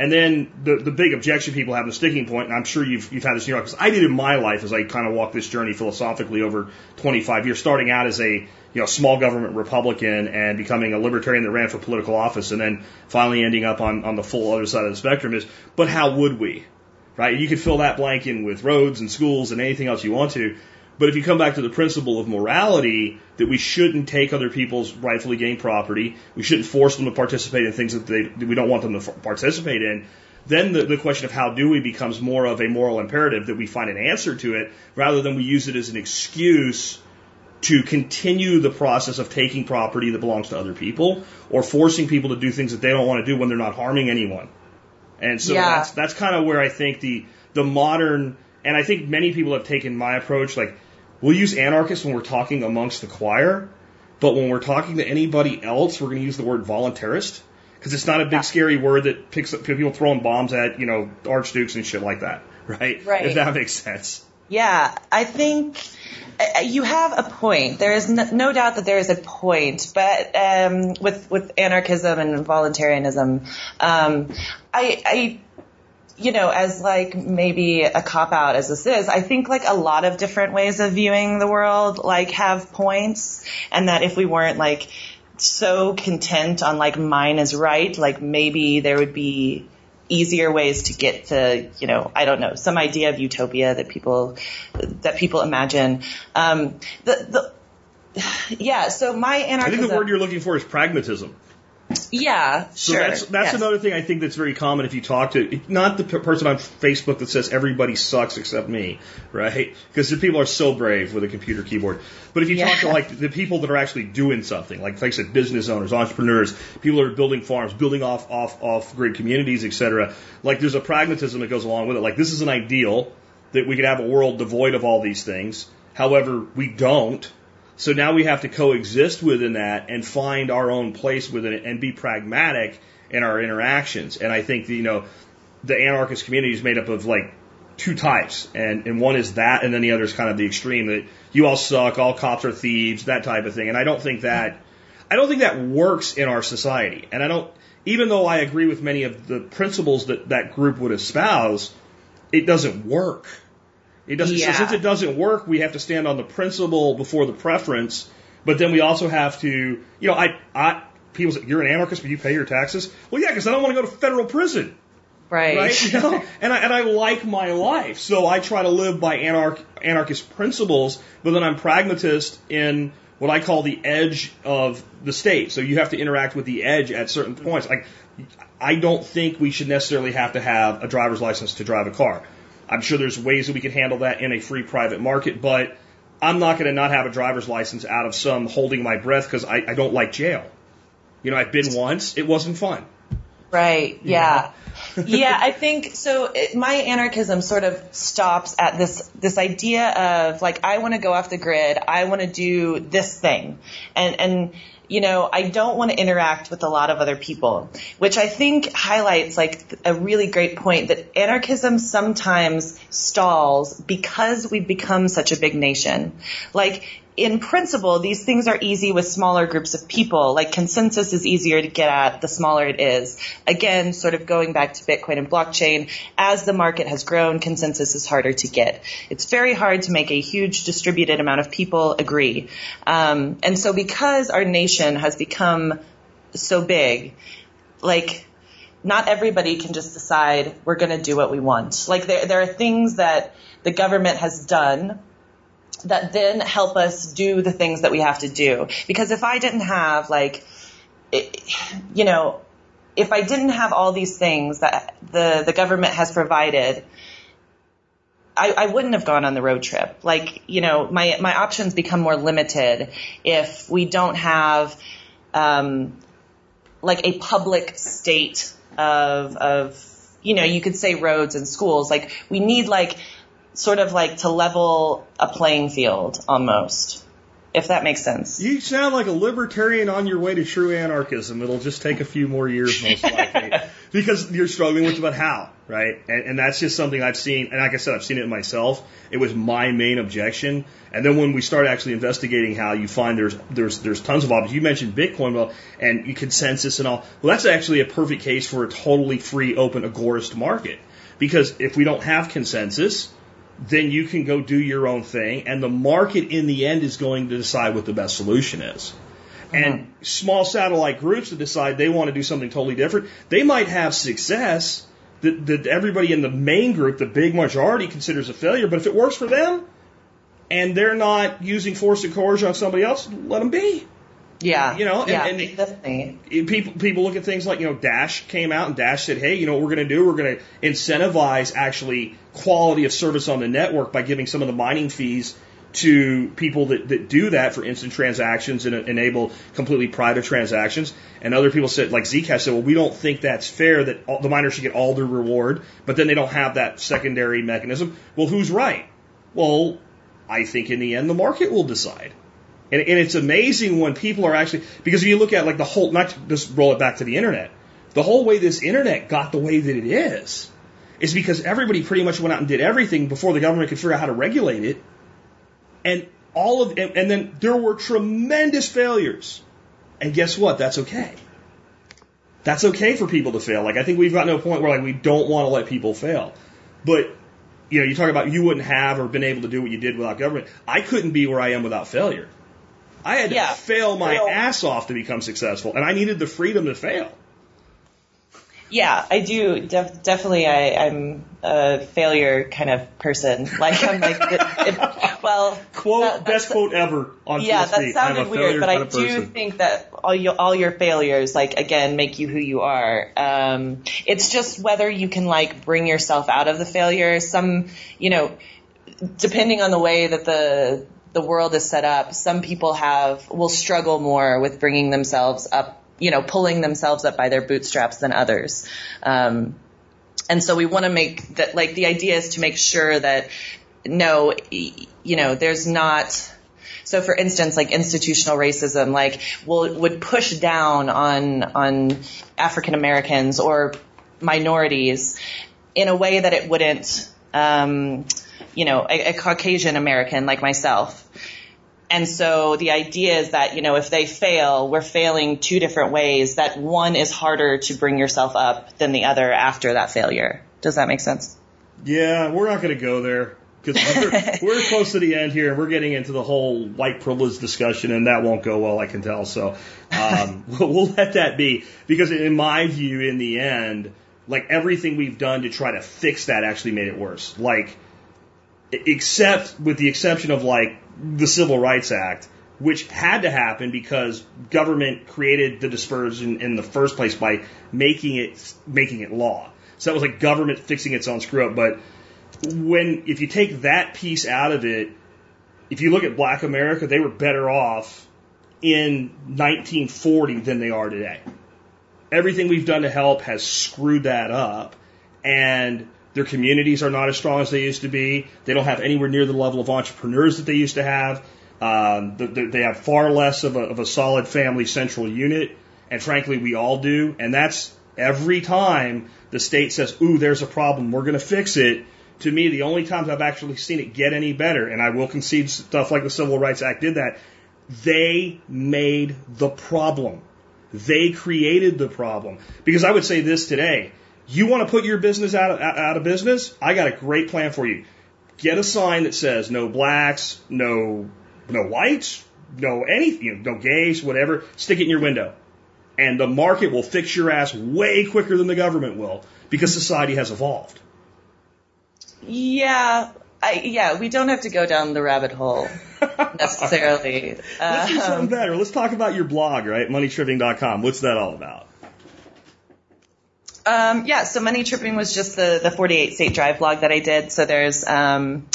S1: And then the the big objection people have, the sticking point, and I'm sure you've you've had this in your life, because I did in my life as I kind of walked this journey philosophically over 25 years, starting out as a you know small government Republican and becoming a libertarian that ran for political office, and then finally ending up on on the full other side of the spectrum. Is but how would we, right? You could fill that blank in with roads and schools and anything else you want to. But if you come back to the principle of morality, that we shouldn't take other people's rightfully gained property, we shouldn't force them to participate in things that, they, that we don't want them to f- participate in, then the, the question of how do we becomes more of a moral imperative that we find an answer to it rather than we use it as an excuse to continue the process of taking property that belongs to other people or forcing people to do things that they don't want to do when they're not harming anyone. And so
S2: Yeah.
S1: that's that's kind of where I think the the modern and I think many people have taken my approach like we'll use anarchist when we're talking amongst the choir, but when we're talking to anybody else, we're going to use the word voluntarist because it's not a big
S2: Yeah.
S1: scary word that picks up people throwing bombs at you know archdukes and shit like that, right?
S2: Right.
S1: If that makes sense.
S2: Yeah, I think you have a point. There is no, no doubt that there is a point, but um, with with anarchism and voluntarism, um, I, I you know, as like maybe a cop out as this is, I think like a lot of different ways of viewing the world like have points and that if we weren't like so content on like mine is right, like maybe there would be easier ways to get to, you know, I don't know, some idea of utopia that people, that people imagine. Um, the, the, yeah, so my anarchism.
S1: I think the word you're looking for is pragmatism.
S2: Yeah,
S1: So
S2: sure.
S1: that's that's
S2: yes.
S1: another thing I think that's very common if you talk to not the person on Facebook that says everybody sucks except me, right? Because the people are so brave with a computer keyboard. But if you talk to like the people that are actually doing something, like like I said, business owners, entrepreneurs, people that are building farms, building off off off grid communities, etc. Like there's a pragmatism that goes along with it. Like this is an ideal that we could have a world devoid of all these things. However, we don't. So now we have to coexist within that and find our own place within it and be pragmatic in our interactions. And I think, that, you know, the anarchist community is made up of like two types. And, and one is that, and then the other is kind of the extreme that you all suck, all cops are thieves, that type of thing. And I don't think that, I don't think that works in our society. And I don't, even though I agree with many of the principles that that group would espouse, it doesn't work. It doesn't.
S2: Yeah.
S1: So since it doesn't work, we have to stand on the principle before the preference. But then we also have to, you know, I, I, people say you're an anarchist, but you pay your taxes. Well, yeah, because I don't want to go to federal prison,
S2: right.
S1: right? You know, and I and I like my life, so I try to live by anarch anarchist principles. But then I'm pragmatist in what I call the edge of the state. So you have to interact with the edge at certain points. Like, I don't think we should necessarily have to have a driver's license to drive a car. I'm sure there's ways that we can handle that in a free private market, but I'm not going to not have a driver's license out of some holding my breath because I, I don't like jail. You know, I've been once. It wasn't fun.
S2: Right. Yeah. yeah. I think so. It, my anarchism sort of stops at this this idea of like I want to go off the grid. I want to do this thing, and and you know I don't want to interact with a lot of other people, which I think highlights like a really great point that anarchism sometimes stalls because we've become such a big nation. Like in principle, these things are easy with smaller groups of people. Like consensus is easier to get at the smaller it is. Again, sort of going back to Bitcoin and blockchain, as the market has grown, consensus is harder to get. It's very hard to make a huge distributed amount of people agree. Um, and so because our nation has become so big, like not everybody can just decide we're going to do what we want. Like there, there are things that the government has done that then help us do the things that we have to do. Because if I didn't have like, it, you know, if I didn't have all these things that the, the government has provided, I, I wouldn't have gone on the road trip. Like, you know, my, my options become more limited if we don't have, um, like a public state of, of, you know, you could say roads and schools. Like, we need like, sort of like to level a playing field almost, if that makes sense.
S1: You sound like a libertarian on your way to true anarchism. It'll just take a few more years, most likely, because you're struggling with about how, right? And, and that's just something I've seen. And like I said, I've seen it myself. It was my main objection. And then when we start actually investigating how, you find there's there's there's tons of options. You mentioned Bitcoin, well, and you consensus and all. Well, that's actually a perfect case for a totally free, open, agorist market. Because if we don't have consensus, then you can go do your own thing, and the market in the end is going to decide what the best solution is. And uh-huh. small satellite groups that decide they want to do something totally different, they might have success that, that everybody in the main group, the big majority, considers a failure. But if it works for them, and they're not using force and coercion on somebody else, let them be.
S2: Yeah.
S1: You know, and-
S2: yeah,
S1: and-
S2: definitely.
S1: people people look at things like you know Dash came out and Dash said, hey, you know what we're going to do? We're going to incentivize actually quality of service on the network by giving some of the mining fees to people that, that do that for instant transactions and enable completely private transactions. And other people said, like Zcash said, well, we don't think that's fair that all, the miners should get all their reward, but then they don't have that secondary mechanism. Well, who's right? Well, I think in the end the market will decide. And, and it's amazing when people are actually because if you look at like the whole not just roll it back to the internet, the whole way this internet got the way that it is, is because everybody pretty much went out and did everything before the government could figure out how to regulate it. And all of, and, and then there were tremendous failures. And guess what? That's okay. That's okay for people to fail. Like, I think we've gotten to a point where, like, we don't want to let people fail. But, you know, you talk about you wouldn't have or been able to do what you did without government. I couldn't be where I am without failure. I had
S2: Yeah.
S1: to fail my
S2: Fail.
S1: ass off to become successful, and I needed the freedom to fail.
S2: Yeah, I do. Def- definitely, I, I'm a failure kind of person. Like, I'm like, it, it, well,
S1: Quote,
S2: that-
S1: best quote ever on
S2: Yeah, that sounded weird, but I do
S1: person.
S2: think that all your all your failures, like again, make you who you are. Um, it's just whether you can like bring yourself out of the failure. Some, you know, depending on the way that the the world is set up, some people have will struggle more with bringing themselves up, you know, pulling themselves up by their bootstraps than others. Um, and so we want to make that like the idea is to make sure that no, you know, there's not. So for instance, like institutional racism, like will would push down on on African Americans or minorities in a way that it wouldn't, um, you know, a, a Caucasian American like myself. And so the idea is that, you know, if they fail, we're failing two different ways, that one is harder to bring yourself up than the other after that failure. Does that make sense?
S1: Yeah, we're not going to go there because we're, we're close to the end here, and we're getting into the whole white privilege discussion, and that won't go well, I can tell. So um, we'll, we'll let that be because, in my view, in the end, like everything we've done to try to fix that actually made it worse. Like, except with the exception of like the Civil Rights Act, which had to happen because government created the dispersion in the first place by making it making it law. So that was like government fixing its own screw up. But when if you take that piece out of it, if you look at Black America, they were better off in 1940 than they are today. Everything we've done to help has screwed that up, and their communities are not as strong as they used to be. They don't have anywhere near the level of entrepreneurs that they used to have. Um, th- th- they have far less of a, of a solid family central unit, and frankly, we all do. And that's every time the state says, "Ooh, there's a problem, we're going to fix it." To me, the only times I've actually seen it get any better, and I will concede stuff like the Civil Rights Act did that, they made the problem. They created the problem. Because I would say this today. You want to put your business out of, out of business? I got a great plan for you. Get a sign that says no blacks, no, no whites, no anything, you know, no gays, whatever. Stick it in your window. And the market will fix your ass way quicker than the government will because society has evolved.
S2: Yeah, I, yeah, we don't have to go down the rabbit hole necessarily.
S1: Let's do
S2: Um,
S1: something better. Let's talk about your blog, right? Moneytripping.com. What's that all about?
S2: Um, yeah, so money tripping was just the, the 48 state drive blog that I did. So there's, um,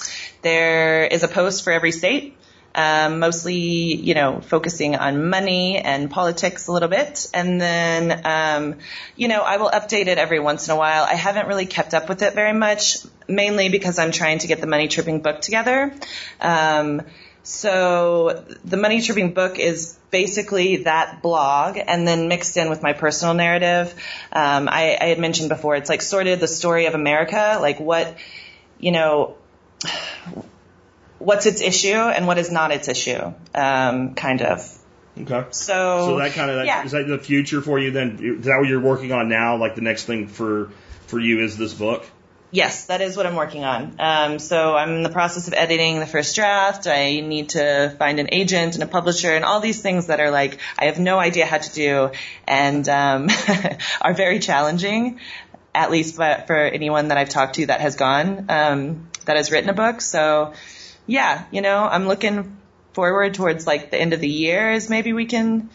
S2: there is a post for every state. Um, mostly, you know, focusing on money and politics a little bit. And then, um, you know, I will update it every once in a while. I haven't really kept up with it very much, mainly because I'm trying to get the money tripping book together. Um, so the money tripping book is basically that blog and then mixed in with my personal narrative. Um, I, I had mentioned before, it's like sort of the story of America, like what, you know, what's its issue and what is not its issue, um, kind of.
S1: Okay.
S2: So,
S1: So that kind of that,
S2: yeah.
S1: is that the future for you then? Is that what you're working on now? Like the next thing for for you is this book?
S2: Yes, that is what I'm working on. Um, so I'm in the process of editing the first draft. I need to find an agent and a publisher and all these things that are like I have no idea how to do and um, are very challenging. At least for anyone that I've talked to that has gone um, that has written a book. So yeah, you know, I'm looking forward towards like the end of the year is maybe we can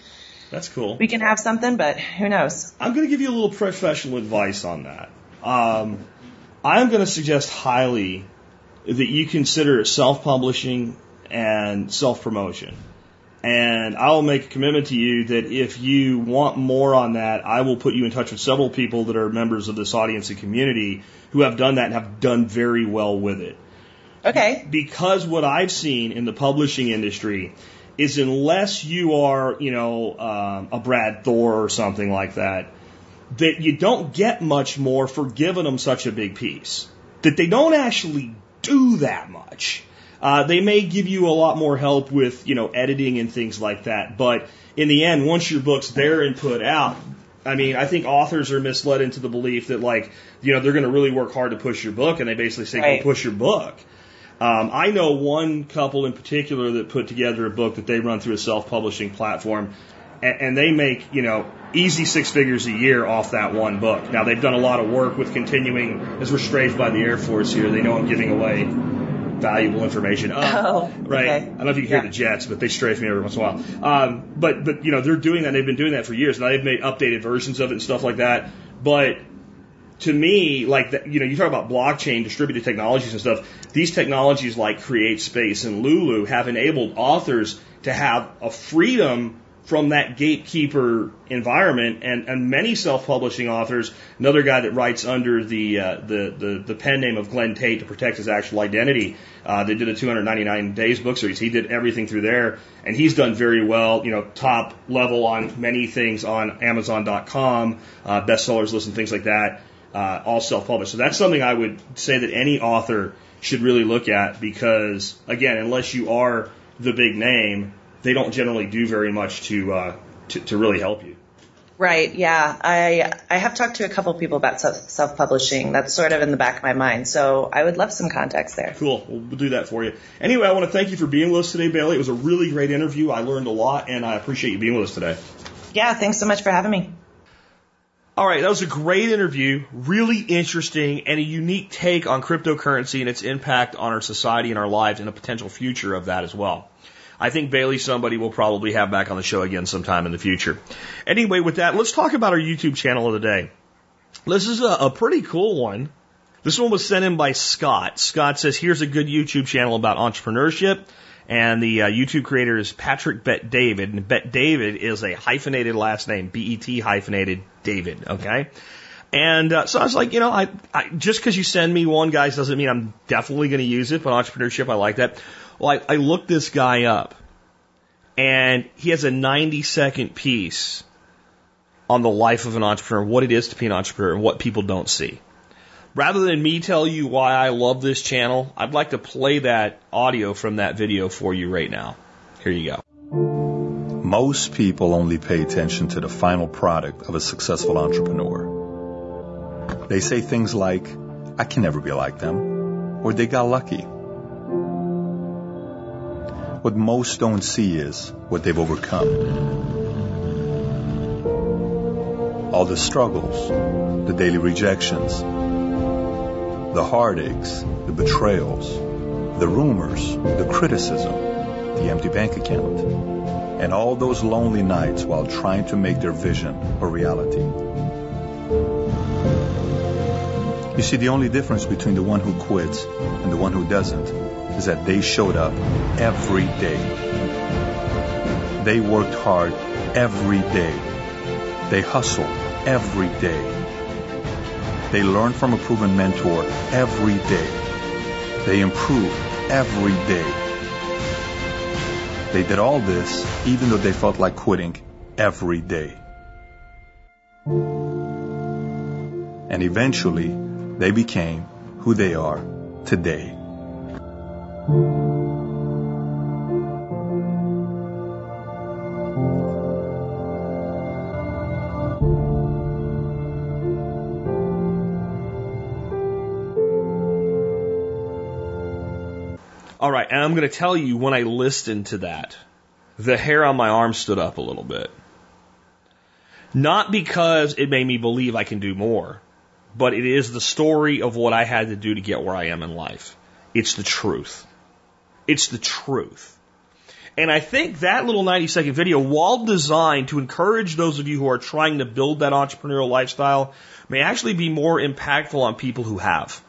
S1: That's cool.
S2: we can have something, but who knows?
S1: I'm going to give you a little professional advice on that. Um, I'm going to suggest highly that you consider self-publishing and self-promotion. And I will make a commitment to you that if you want more on that, I will put you in touch with several people that are members of this audience and community who have done that and have done very well with it.
S2: Okay.
S1: because what I've seen in the publishing industry is unless you are, you know, um, a Brad Thor or something like that, that you don't get much more for giving them such a big piece. That they don't actually do that much. Uh, they may give you a lot more help with, you know, editing and things like that. But in the end, once your book's there and put out, I mean, I think authors are misled into the belief that like, you know, they're going to really work hard to push your book and they basically say,
S2: Right.
S1: go push your book. Um, I know one couple in particular that put together a book that they run through a self-publishing platform, and, and they make you know easy six figures a year off that one book. Now they've done a lot of work with continuing, as we're strafed by the Air Force here. They know I'm giving away valuable information. Um,
S2: Oh,
S1: right.
S2: okay.
S1: I don't know if you can hear
S2: Yeah.
S1: the jets, but they strafe me every once in a while. Um, but but you know they're doing that. They've been doing that for years. Now they've made updated versions of it and stuff like that. But to me, like that, you know, you talk about blockchain, distributed technologies and stuff. These technologies like CreateSpace and Lulu have enabled authors to have a freedom from that gatekeeper environment, and, and many self-publishing authors. Another guy that writes under the uh, the, the the pen name of Glen Tate to protect his actual identity. Uh, they did a 299 days book series. He did everything through there, and he's done very well. You know, top level on many things on Amazon.com, uh, bestsellers list and things like that. Uh, all self-published. So that's something I would say that any author should really look at because, again, unless you are the big name, they don't generally do very much to uh, to, to really help you.
S2: Right. Yeah. I I have talked to a couple people about self publishing. That's sort of in the back of my mind. So I would love some context there.
S1: Cool. We'll we'll do that for you. Anyway, I want to thank you for being with us today, Bailey. It was a really great interview. I learned a lot, and I appreciate you being with us today.
S2: Yeah. Thanks so much for having me.
S1: All right, that was a great interview, really interesting, and a unique take on cryptocurrency and its impact on our society and our lives and a potential future of that as well. I think Bailey somebody will probably have back on the show again sometime in the future. Anyway, with that, let's talk about our YouTube channel of the day. This is a, a pretty cool one. This one was sent in by Scott. Scott says, here's a good YouTube channel about entrepreneurship. And the uh, YouTube creator is Patrick Bet David. And Bet David is a hyphenated last name, B-E-T hyphenated David. Okay. And uh, so I was like, you know, I, I just because you send me one, guys, doesn't mean I'm definitely going to use it. But entrepreneurship, I like that. Well, I, I looked this guy up, and he has a 90 second piece on the life of an entrepreneur, what it is to be an entrepreneur, and what people don't see. Rather than me tell you why I love this channel, I'd like to play that audio from that video for you right now. Here you go.
S3: Most people only pay attention to the final product of a successful entrepreneur. They say things like, I can never be like them, or they got lucky. What most don't see is what they've overcome. All the struggles, the daily rejections, the heartaches, the betrayals, the rumors, the criticism, the empty bank account, and all those lonely nights while trying to make their vision a reality. You see, the only difference between the one who quits and the one who doesn't is that they showed up every day. They worked hard every day. They hustled every day. They learned from a proven mentor every day. They improved every day. They did all this even though they felt like quitting every day. And eventually, they became who they are today.
S1: All right, and I'm going to tell you when I listened to that, the hair on my arm stood up a little bit. Not because it made me believe I can do more, but it is the story of what I had to do to get where I am in life. It's the truth. It's the truth. And I think that little 90 second video, while designed to encourage those of you who are trying to build that entrepreneurial lifestyle, may actually be more impactful on people who have.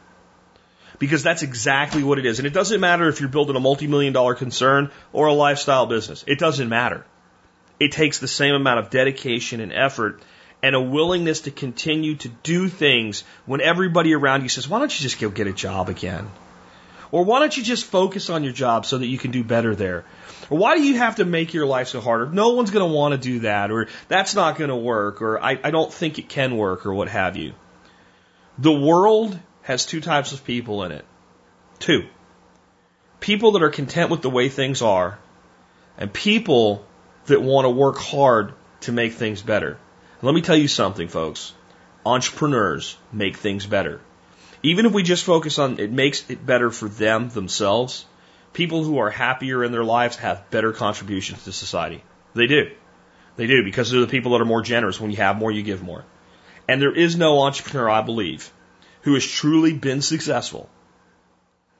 S1: Because that's exactly what it is. And it doesn't matter if you're building a multi million dollar concern or a lifestyle business. It doesn't matter. It takes the same amount of dedication and effort and a willingness to continue to do things when everybody around you says, why don't you just go get a job again? Or why don't you just focus on your job so that you can do better there? Or why do you have to make your life so harder? No one's going to want to do that, or that's not going to work, or I, I don't think it can work, or what have you. The world has two types of people in it. Two. People that are content with the way things are, and people that want to work hard to make things better. Let me tell you something, folks. Entrepreneurs make things better. Even if we just focus on it makes it better for them themselves, people who are happier in their lives have better contributions to society. They do. They do because they're the people that are more generous. When you have more, you give more. And there is no entrepreneur, I believe, who has truly been successful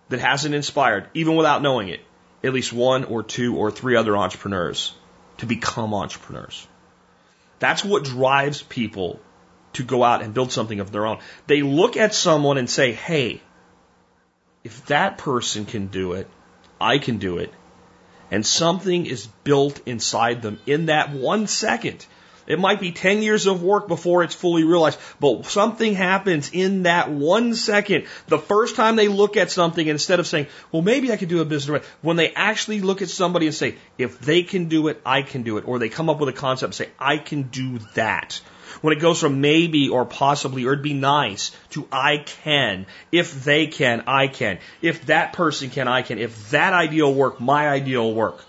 S1: that hasn't inspired, even without knowing it, at least one or two or three other entrepreneurs to become entrepreneurs. That's what drives people to go out and build something of their own. They look at someone and say, hey, if that person can do it, I can do it. And something is built inside them in that one second. It might be 10 years of work before it's fully realized, but something happens in that one second. The first time they look at something, instead of saying, well, maybe I could do a business, when they actually look at somebody and say, if they can do it, I can do it. Or they come up with a concept and say, I can do that. When it goes from maybe or possibly or it'd be nice to I can. If they can, I can. If that person can, I can. If that idea will work, my idea will work.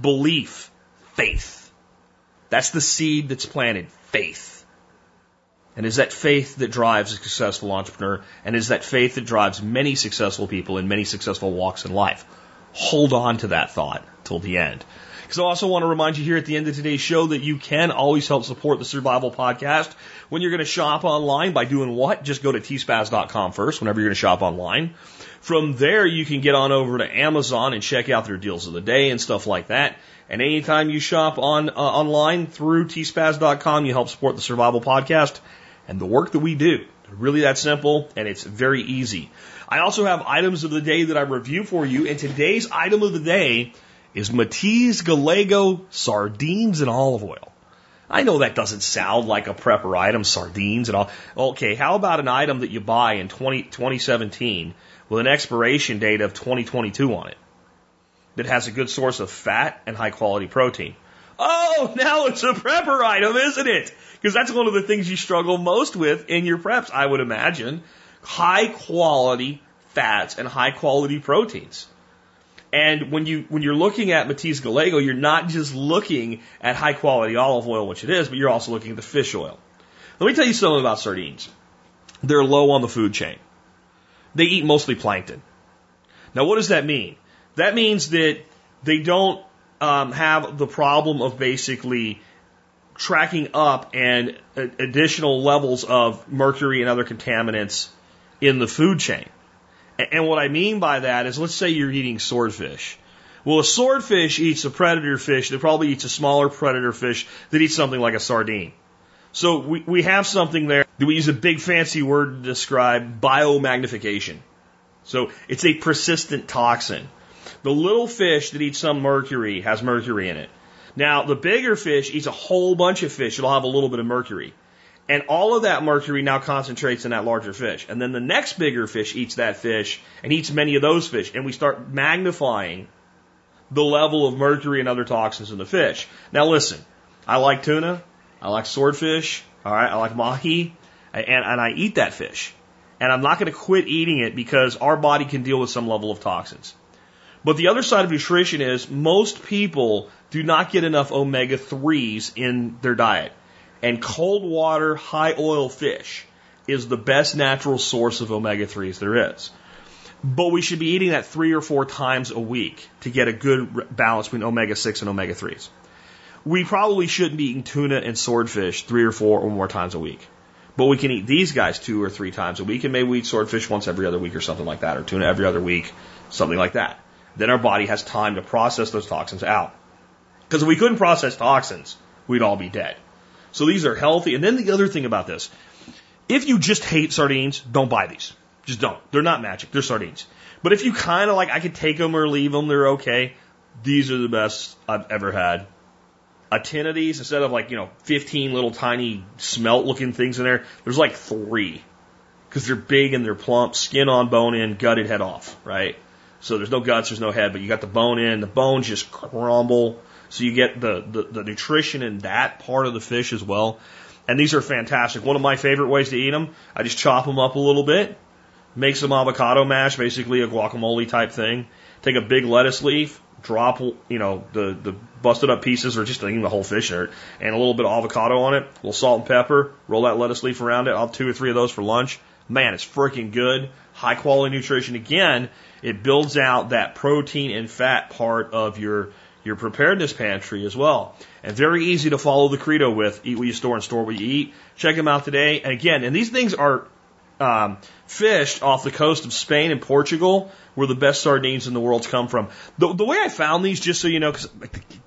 S1: Belief, faith. That's the seed that's planted. Faith. And is that faith that drives a successful entrepreneur? And is that faith that drives many successful people in many successful walks in life? Hold on to that thought till the end. Because I also want to remind you here at the end of today's show that you can always help support the Survival Podcast when you're going to shop online by doing what? Just go to tspaz.com first whenever you're going to shop online. From there, you can get on over to Amazon and check out their deals of the day and stuff like that. And anytime you shop on uh, online through tspaz.com, you help support the Survival Podcast and the work that we do. Really that simple, and it's very easy. I also have items of the day that I review for you, and today's item of the day is Matiz Gallego sardines and olive oil. I know that doesn't sound like a prepper item, sardines and all. Okay, how about an item that you buy in 20, 2017 with an expiration date of 2022 on it that has a good source of fat and high quality protein? Oh, now it's a prepper item, isn't it? Because that's one of the things you struggle most with in your preps, I would imagine. High quality fats and high quality proteins. And when you when you're looking at Matiz Gallego, you're not just looking at high quality olive oil, which it is, but you're also looking at the fish oil. Let me tell you something about sardines. They're low on the food chain. They eat mostly plankton. Now, what does that mean? That means that they don't um, have the problem of basically tracking up and additional levels of mercury and other contaminants in the food chain. And what I mean by that is, let's say you're eating swordfish. Well, a swordfish eats a predator fish that probably eats a smaller predator fish that eats something like a sardine. So we, we have something there that we use a big fancy word to describe biomagnification. So it's a persistent toxin. The little fish that eats some mercury has mercury in it. Now, the bigger fish eats a whole bunch of fish that'll have a little bit of mercury. And all of that mercury now concentrates in that larger fish. And then the next bigger fish eats that fish and eats many of those fish. And we start magnifying the level of mercury and other toxins in the fish. Now listen, I like tuna. I like swordfish. All right. I like mahi. And, and I eat that fish. And I'm not going to quit eating it because our body can deal with some level of toxins. But the other side of nutrition is most people do not get enough omega 3s in their diet. And cold water, high oil fish is the best natural source of omega 3s there is. But we should be eating that three or four times a week to get a good balance between omega 6 and omega 3s. We probably shouldn't be eating tuna and swordfish three or four or more times a week. But we can eat these guys two or three times a week, and maybe we eat swordfish once every other week or something like that, or tuna every other week, something like that. Then our body has time to process those toxins out. Because if we couldn't process toxins, we'd all be dead. So these are healthy. And then the other thing about this, if you just hate sardines, don't buy these. Just don't. They're not magic. They're sardines. But if you kind of like, I could take them or leave them, they're okay. These are the best I've ever had. A tin of these, instead of like, you know, 15 little tiny smelt looking things in there, there's like three. because they're big and they're plump, skin on, bone in, gutted, head off, right? So there's no guts, there's no head, but you got the bone in. The bones just crumble, so you get the, the, the nutrition in that part of the fish as well. And these are fantastic. One of my favorite ways to eat them, I just chop them up a little bit, make some avocado mash, basically a guacamole type thing. Take a big lettuce leaf, drop, you know, the, the busted up pieces or just the whole fish in it, and a little bit of avocado on it, a little salt and pepper, roll that lettuce leaf around it. I'll have two or three of those for lunch. Man, it's freaking good. High quality nutrition. Again, it builds out that protein and fat part of your your preparedness pantry as well. And very easy to follow the credo with eat what you store and store what you eat. Check them out today. And again, and these things are um, fished off the coast of Spain and Portugal, where the best sardines in the world come from. The, the way I found these, just so you know, because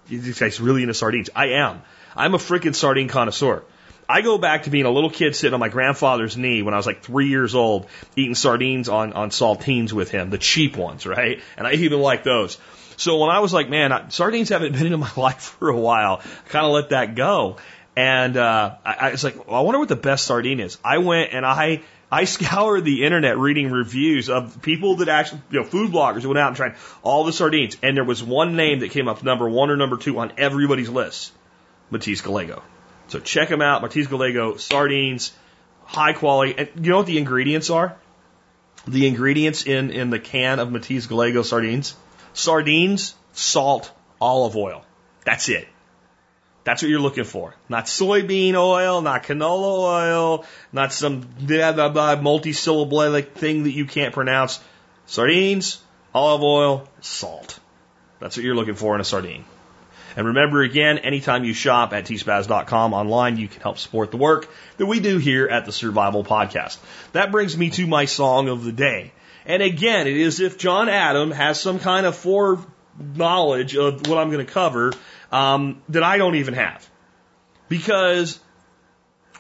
S1: this guy's really into sardines, I am. I'm a freaking sardine connoisseur. I go back to being a little kid sitting on my grandfather's knee when I was like three years old, eating sardines on, on saltines with him, the cheap ones, right? And I even like those. So when I was like, man, sardines haven't been into my life for a while, I kind of let that go. And uh, I, I was like, well, I wonder what the best sardine is. I went and I I scoured the internet reading reviews of people that actually, you know, food bloggers went out and tried all the sardines, and there was one name that came up number one or number two on everybody's list, Matiz Gallego. So check them out, Matiz Gallego sardines, high quality. And you know what the ingredients are? The ingredients in in the can of Matiz Gallego sardines sardines, salt, olive oil. That's it. That's what you're looking for. Not soybean oil, not canola oil, not some blah, blah, blah, multi-syllable thing that you can't pronounce. Sardines, olive oil, salt. That's what you're looking for in a sardine. And remember again, anytime you shop at tspaz.com online, you can help support the work that we do here at the Survival Podcast. That brings me to my song of the day. And again, it is if John Adam has some kind of foreknowledge of what I'm going to cover um, that I don't even have. Because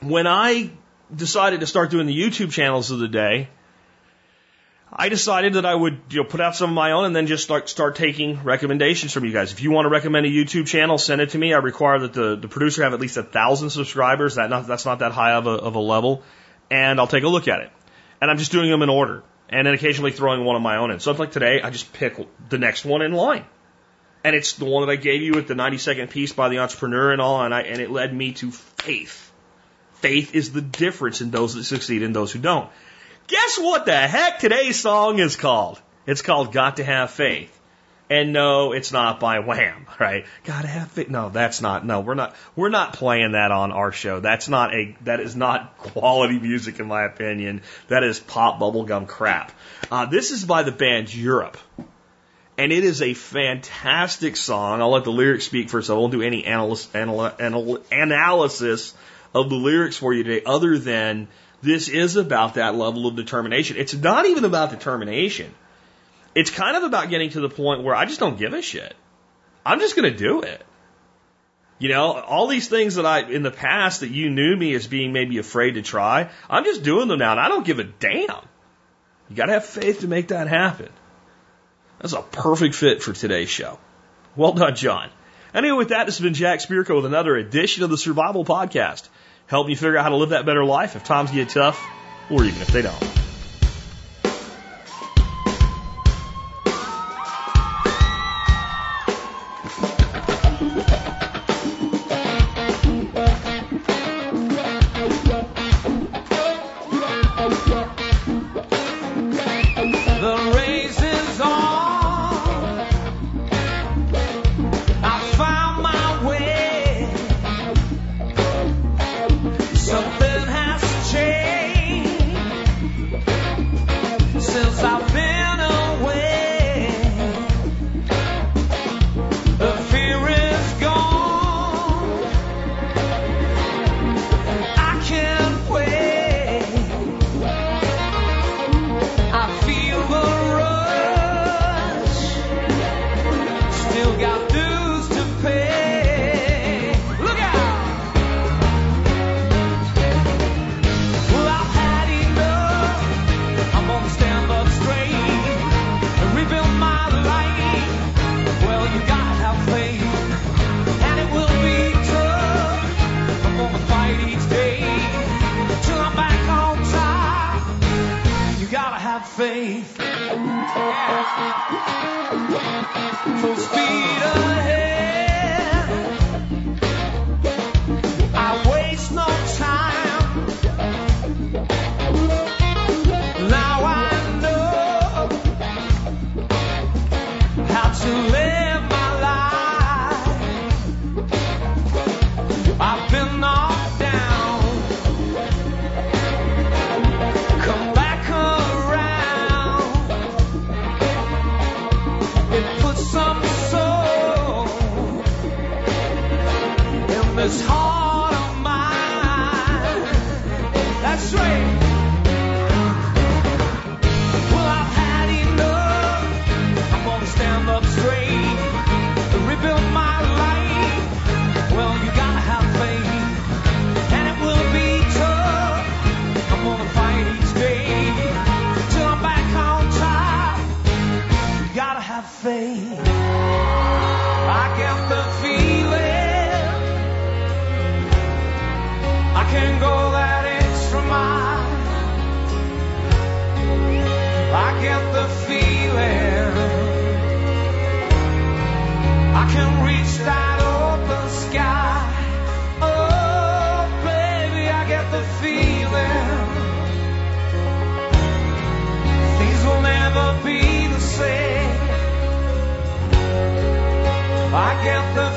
S1: when I decided to start doing the YouTube channels of the day, I decided that I would you know, put out some of my own and then just start start taking recommendations from you guys. If you want to recommend a YouTube channel, send it to me. I require that the, the producer have at least a thousand subscribers. That not, that's not that high of a, of a level, and I'll take a look at it. And I'm just doing them in order and then occasionally throwing one of my own in. So like today, I just pick the next one in line. And it's the one that I gave you with the 90 second piece by the entrepreneur and all, and I, and it led me to faith. Faith is the difference in those that succeed and those who don't. Guess what the heck today's song is called? It's called Got to Have Faith. And no, it's not by Wham, right? Gotta have faith. No, that's not. No, we're not. We're not playing that on our show. That's not a. That is not quality music, in my opinion. That is pop bubblegum crap. Uh, this is by the band Europe, and it is a fantastic song. I'll let the lyrics speak for itself. I won't do any analysis, anal, anal, analysis of the lyrics for you today, other than this is about that level of determination. It's not even about determination it's kind of about getting to the point where I just don't give a shit. I'm just going to do it. You know, all these things that I, in the past that you knew me as being maybe afraid to try, I'm just doing them now and I don't give a damn. You got to have faith to make that happen. That's a perfect fit for today's show. Well done, John. Anyway, with that, this has been Jack Spirko with another edition of the Survival Podcast. Helping you figure out how to live that better life if times get tough or even if they don't.
S4: Life. I've I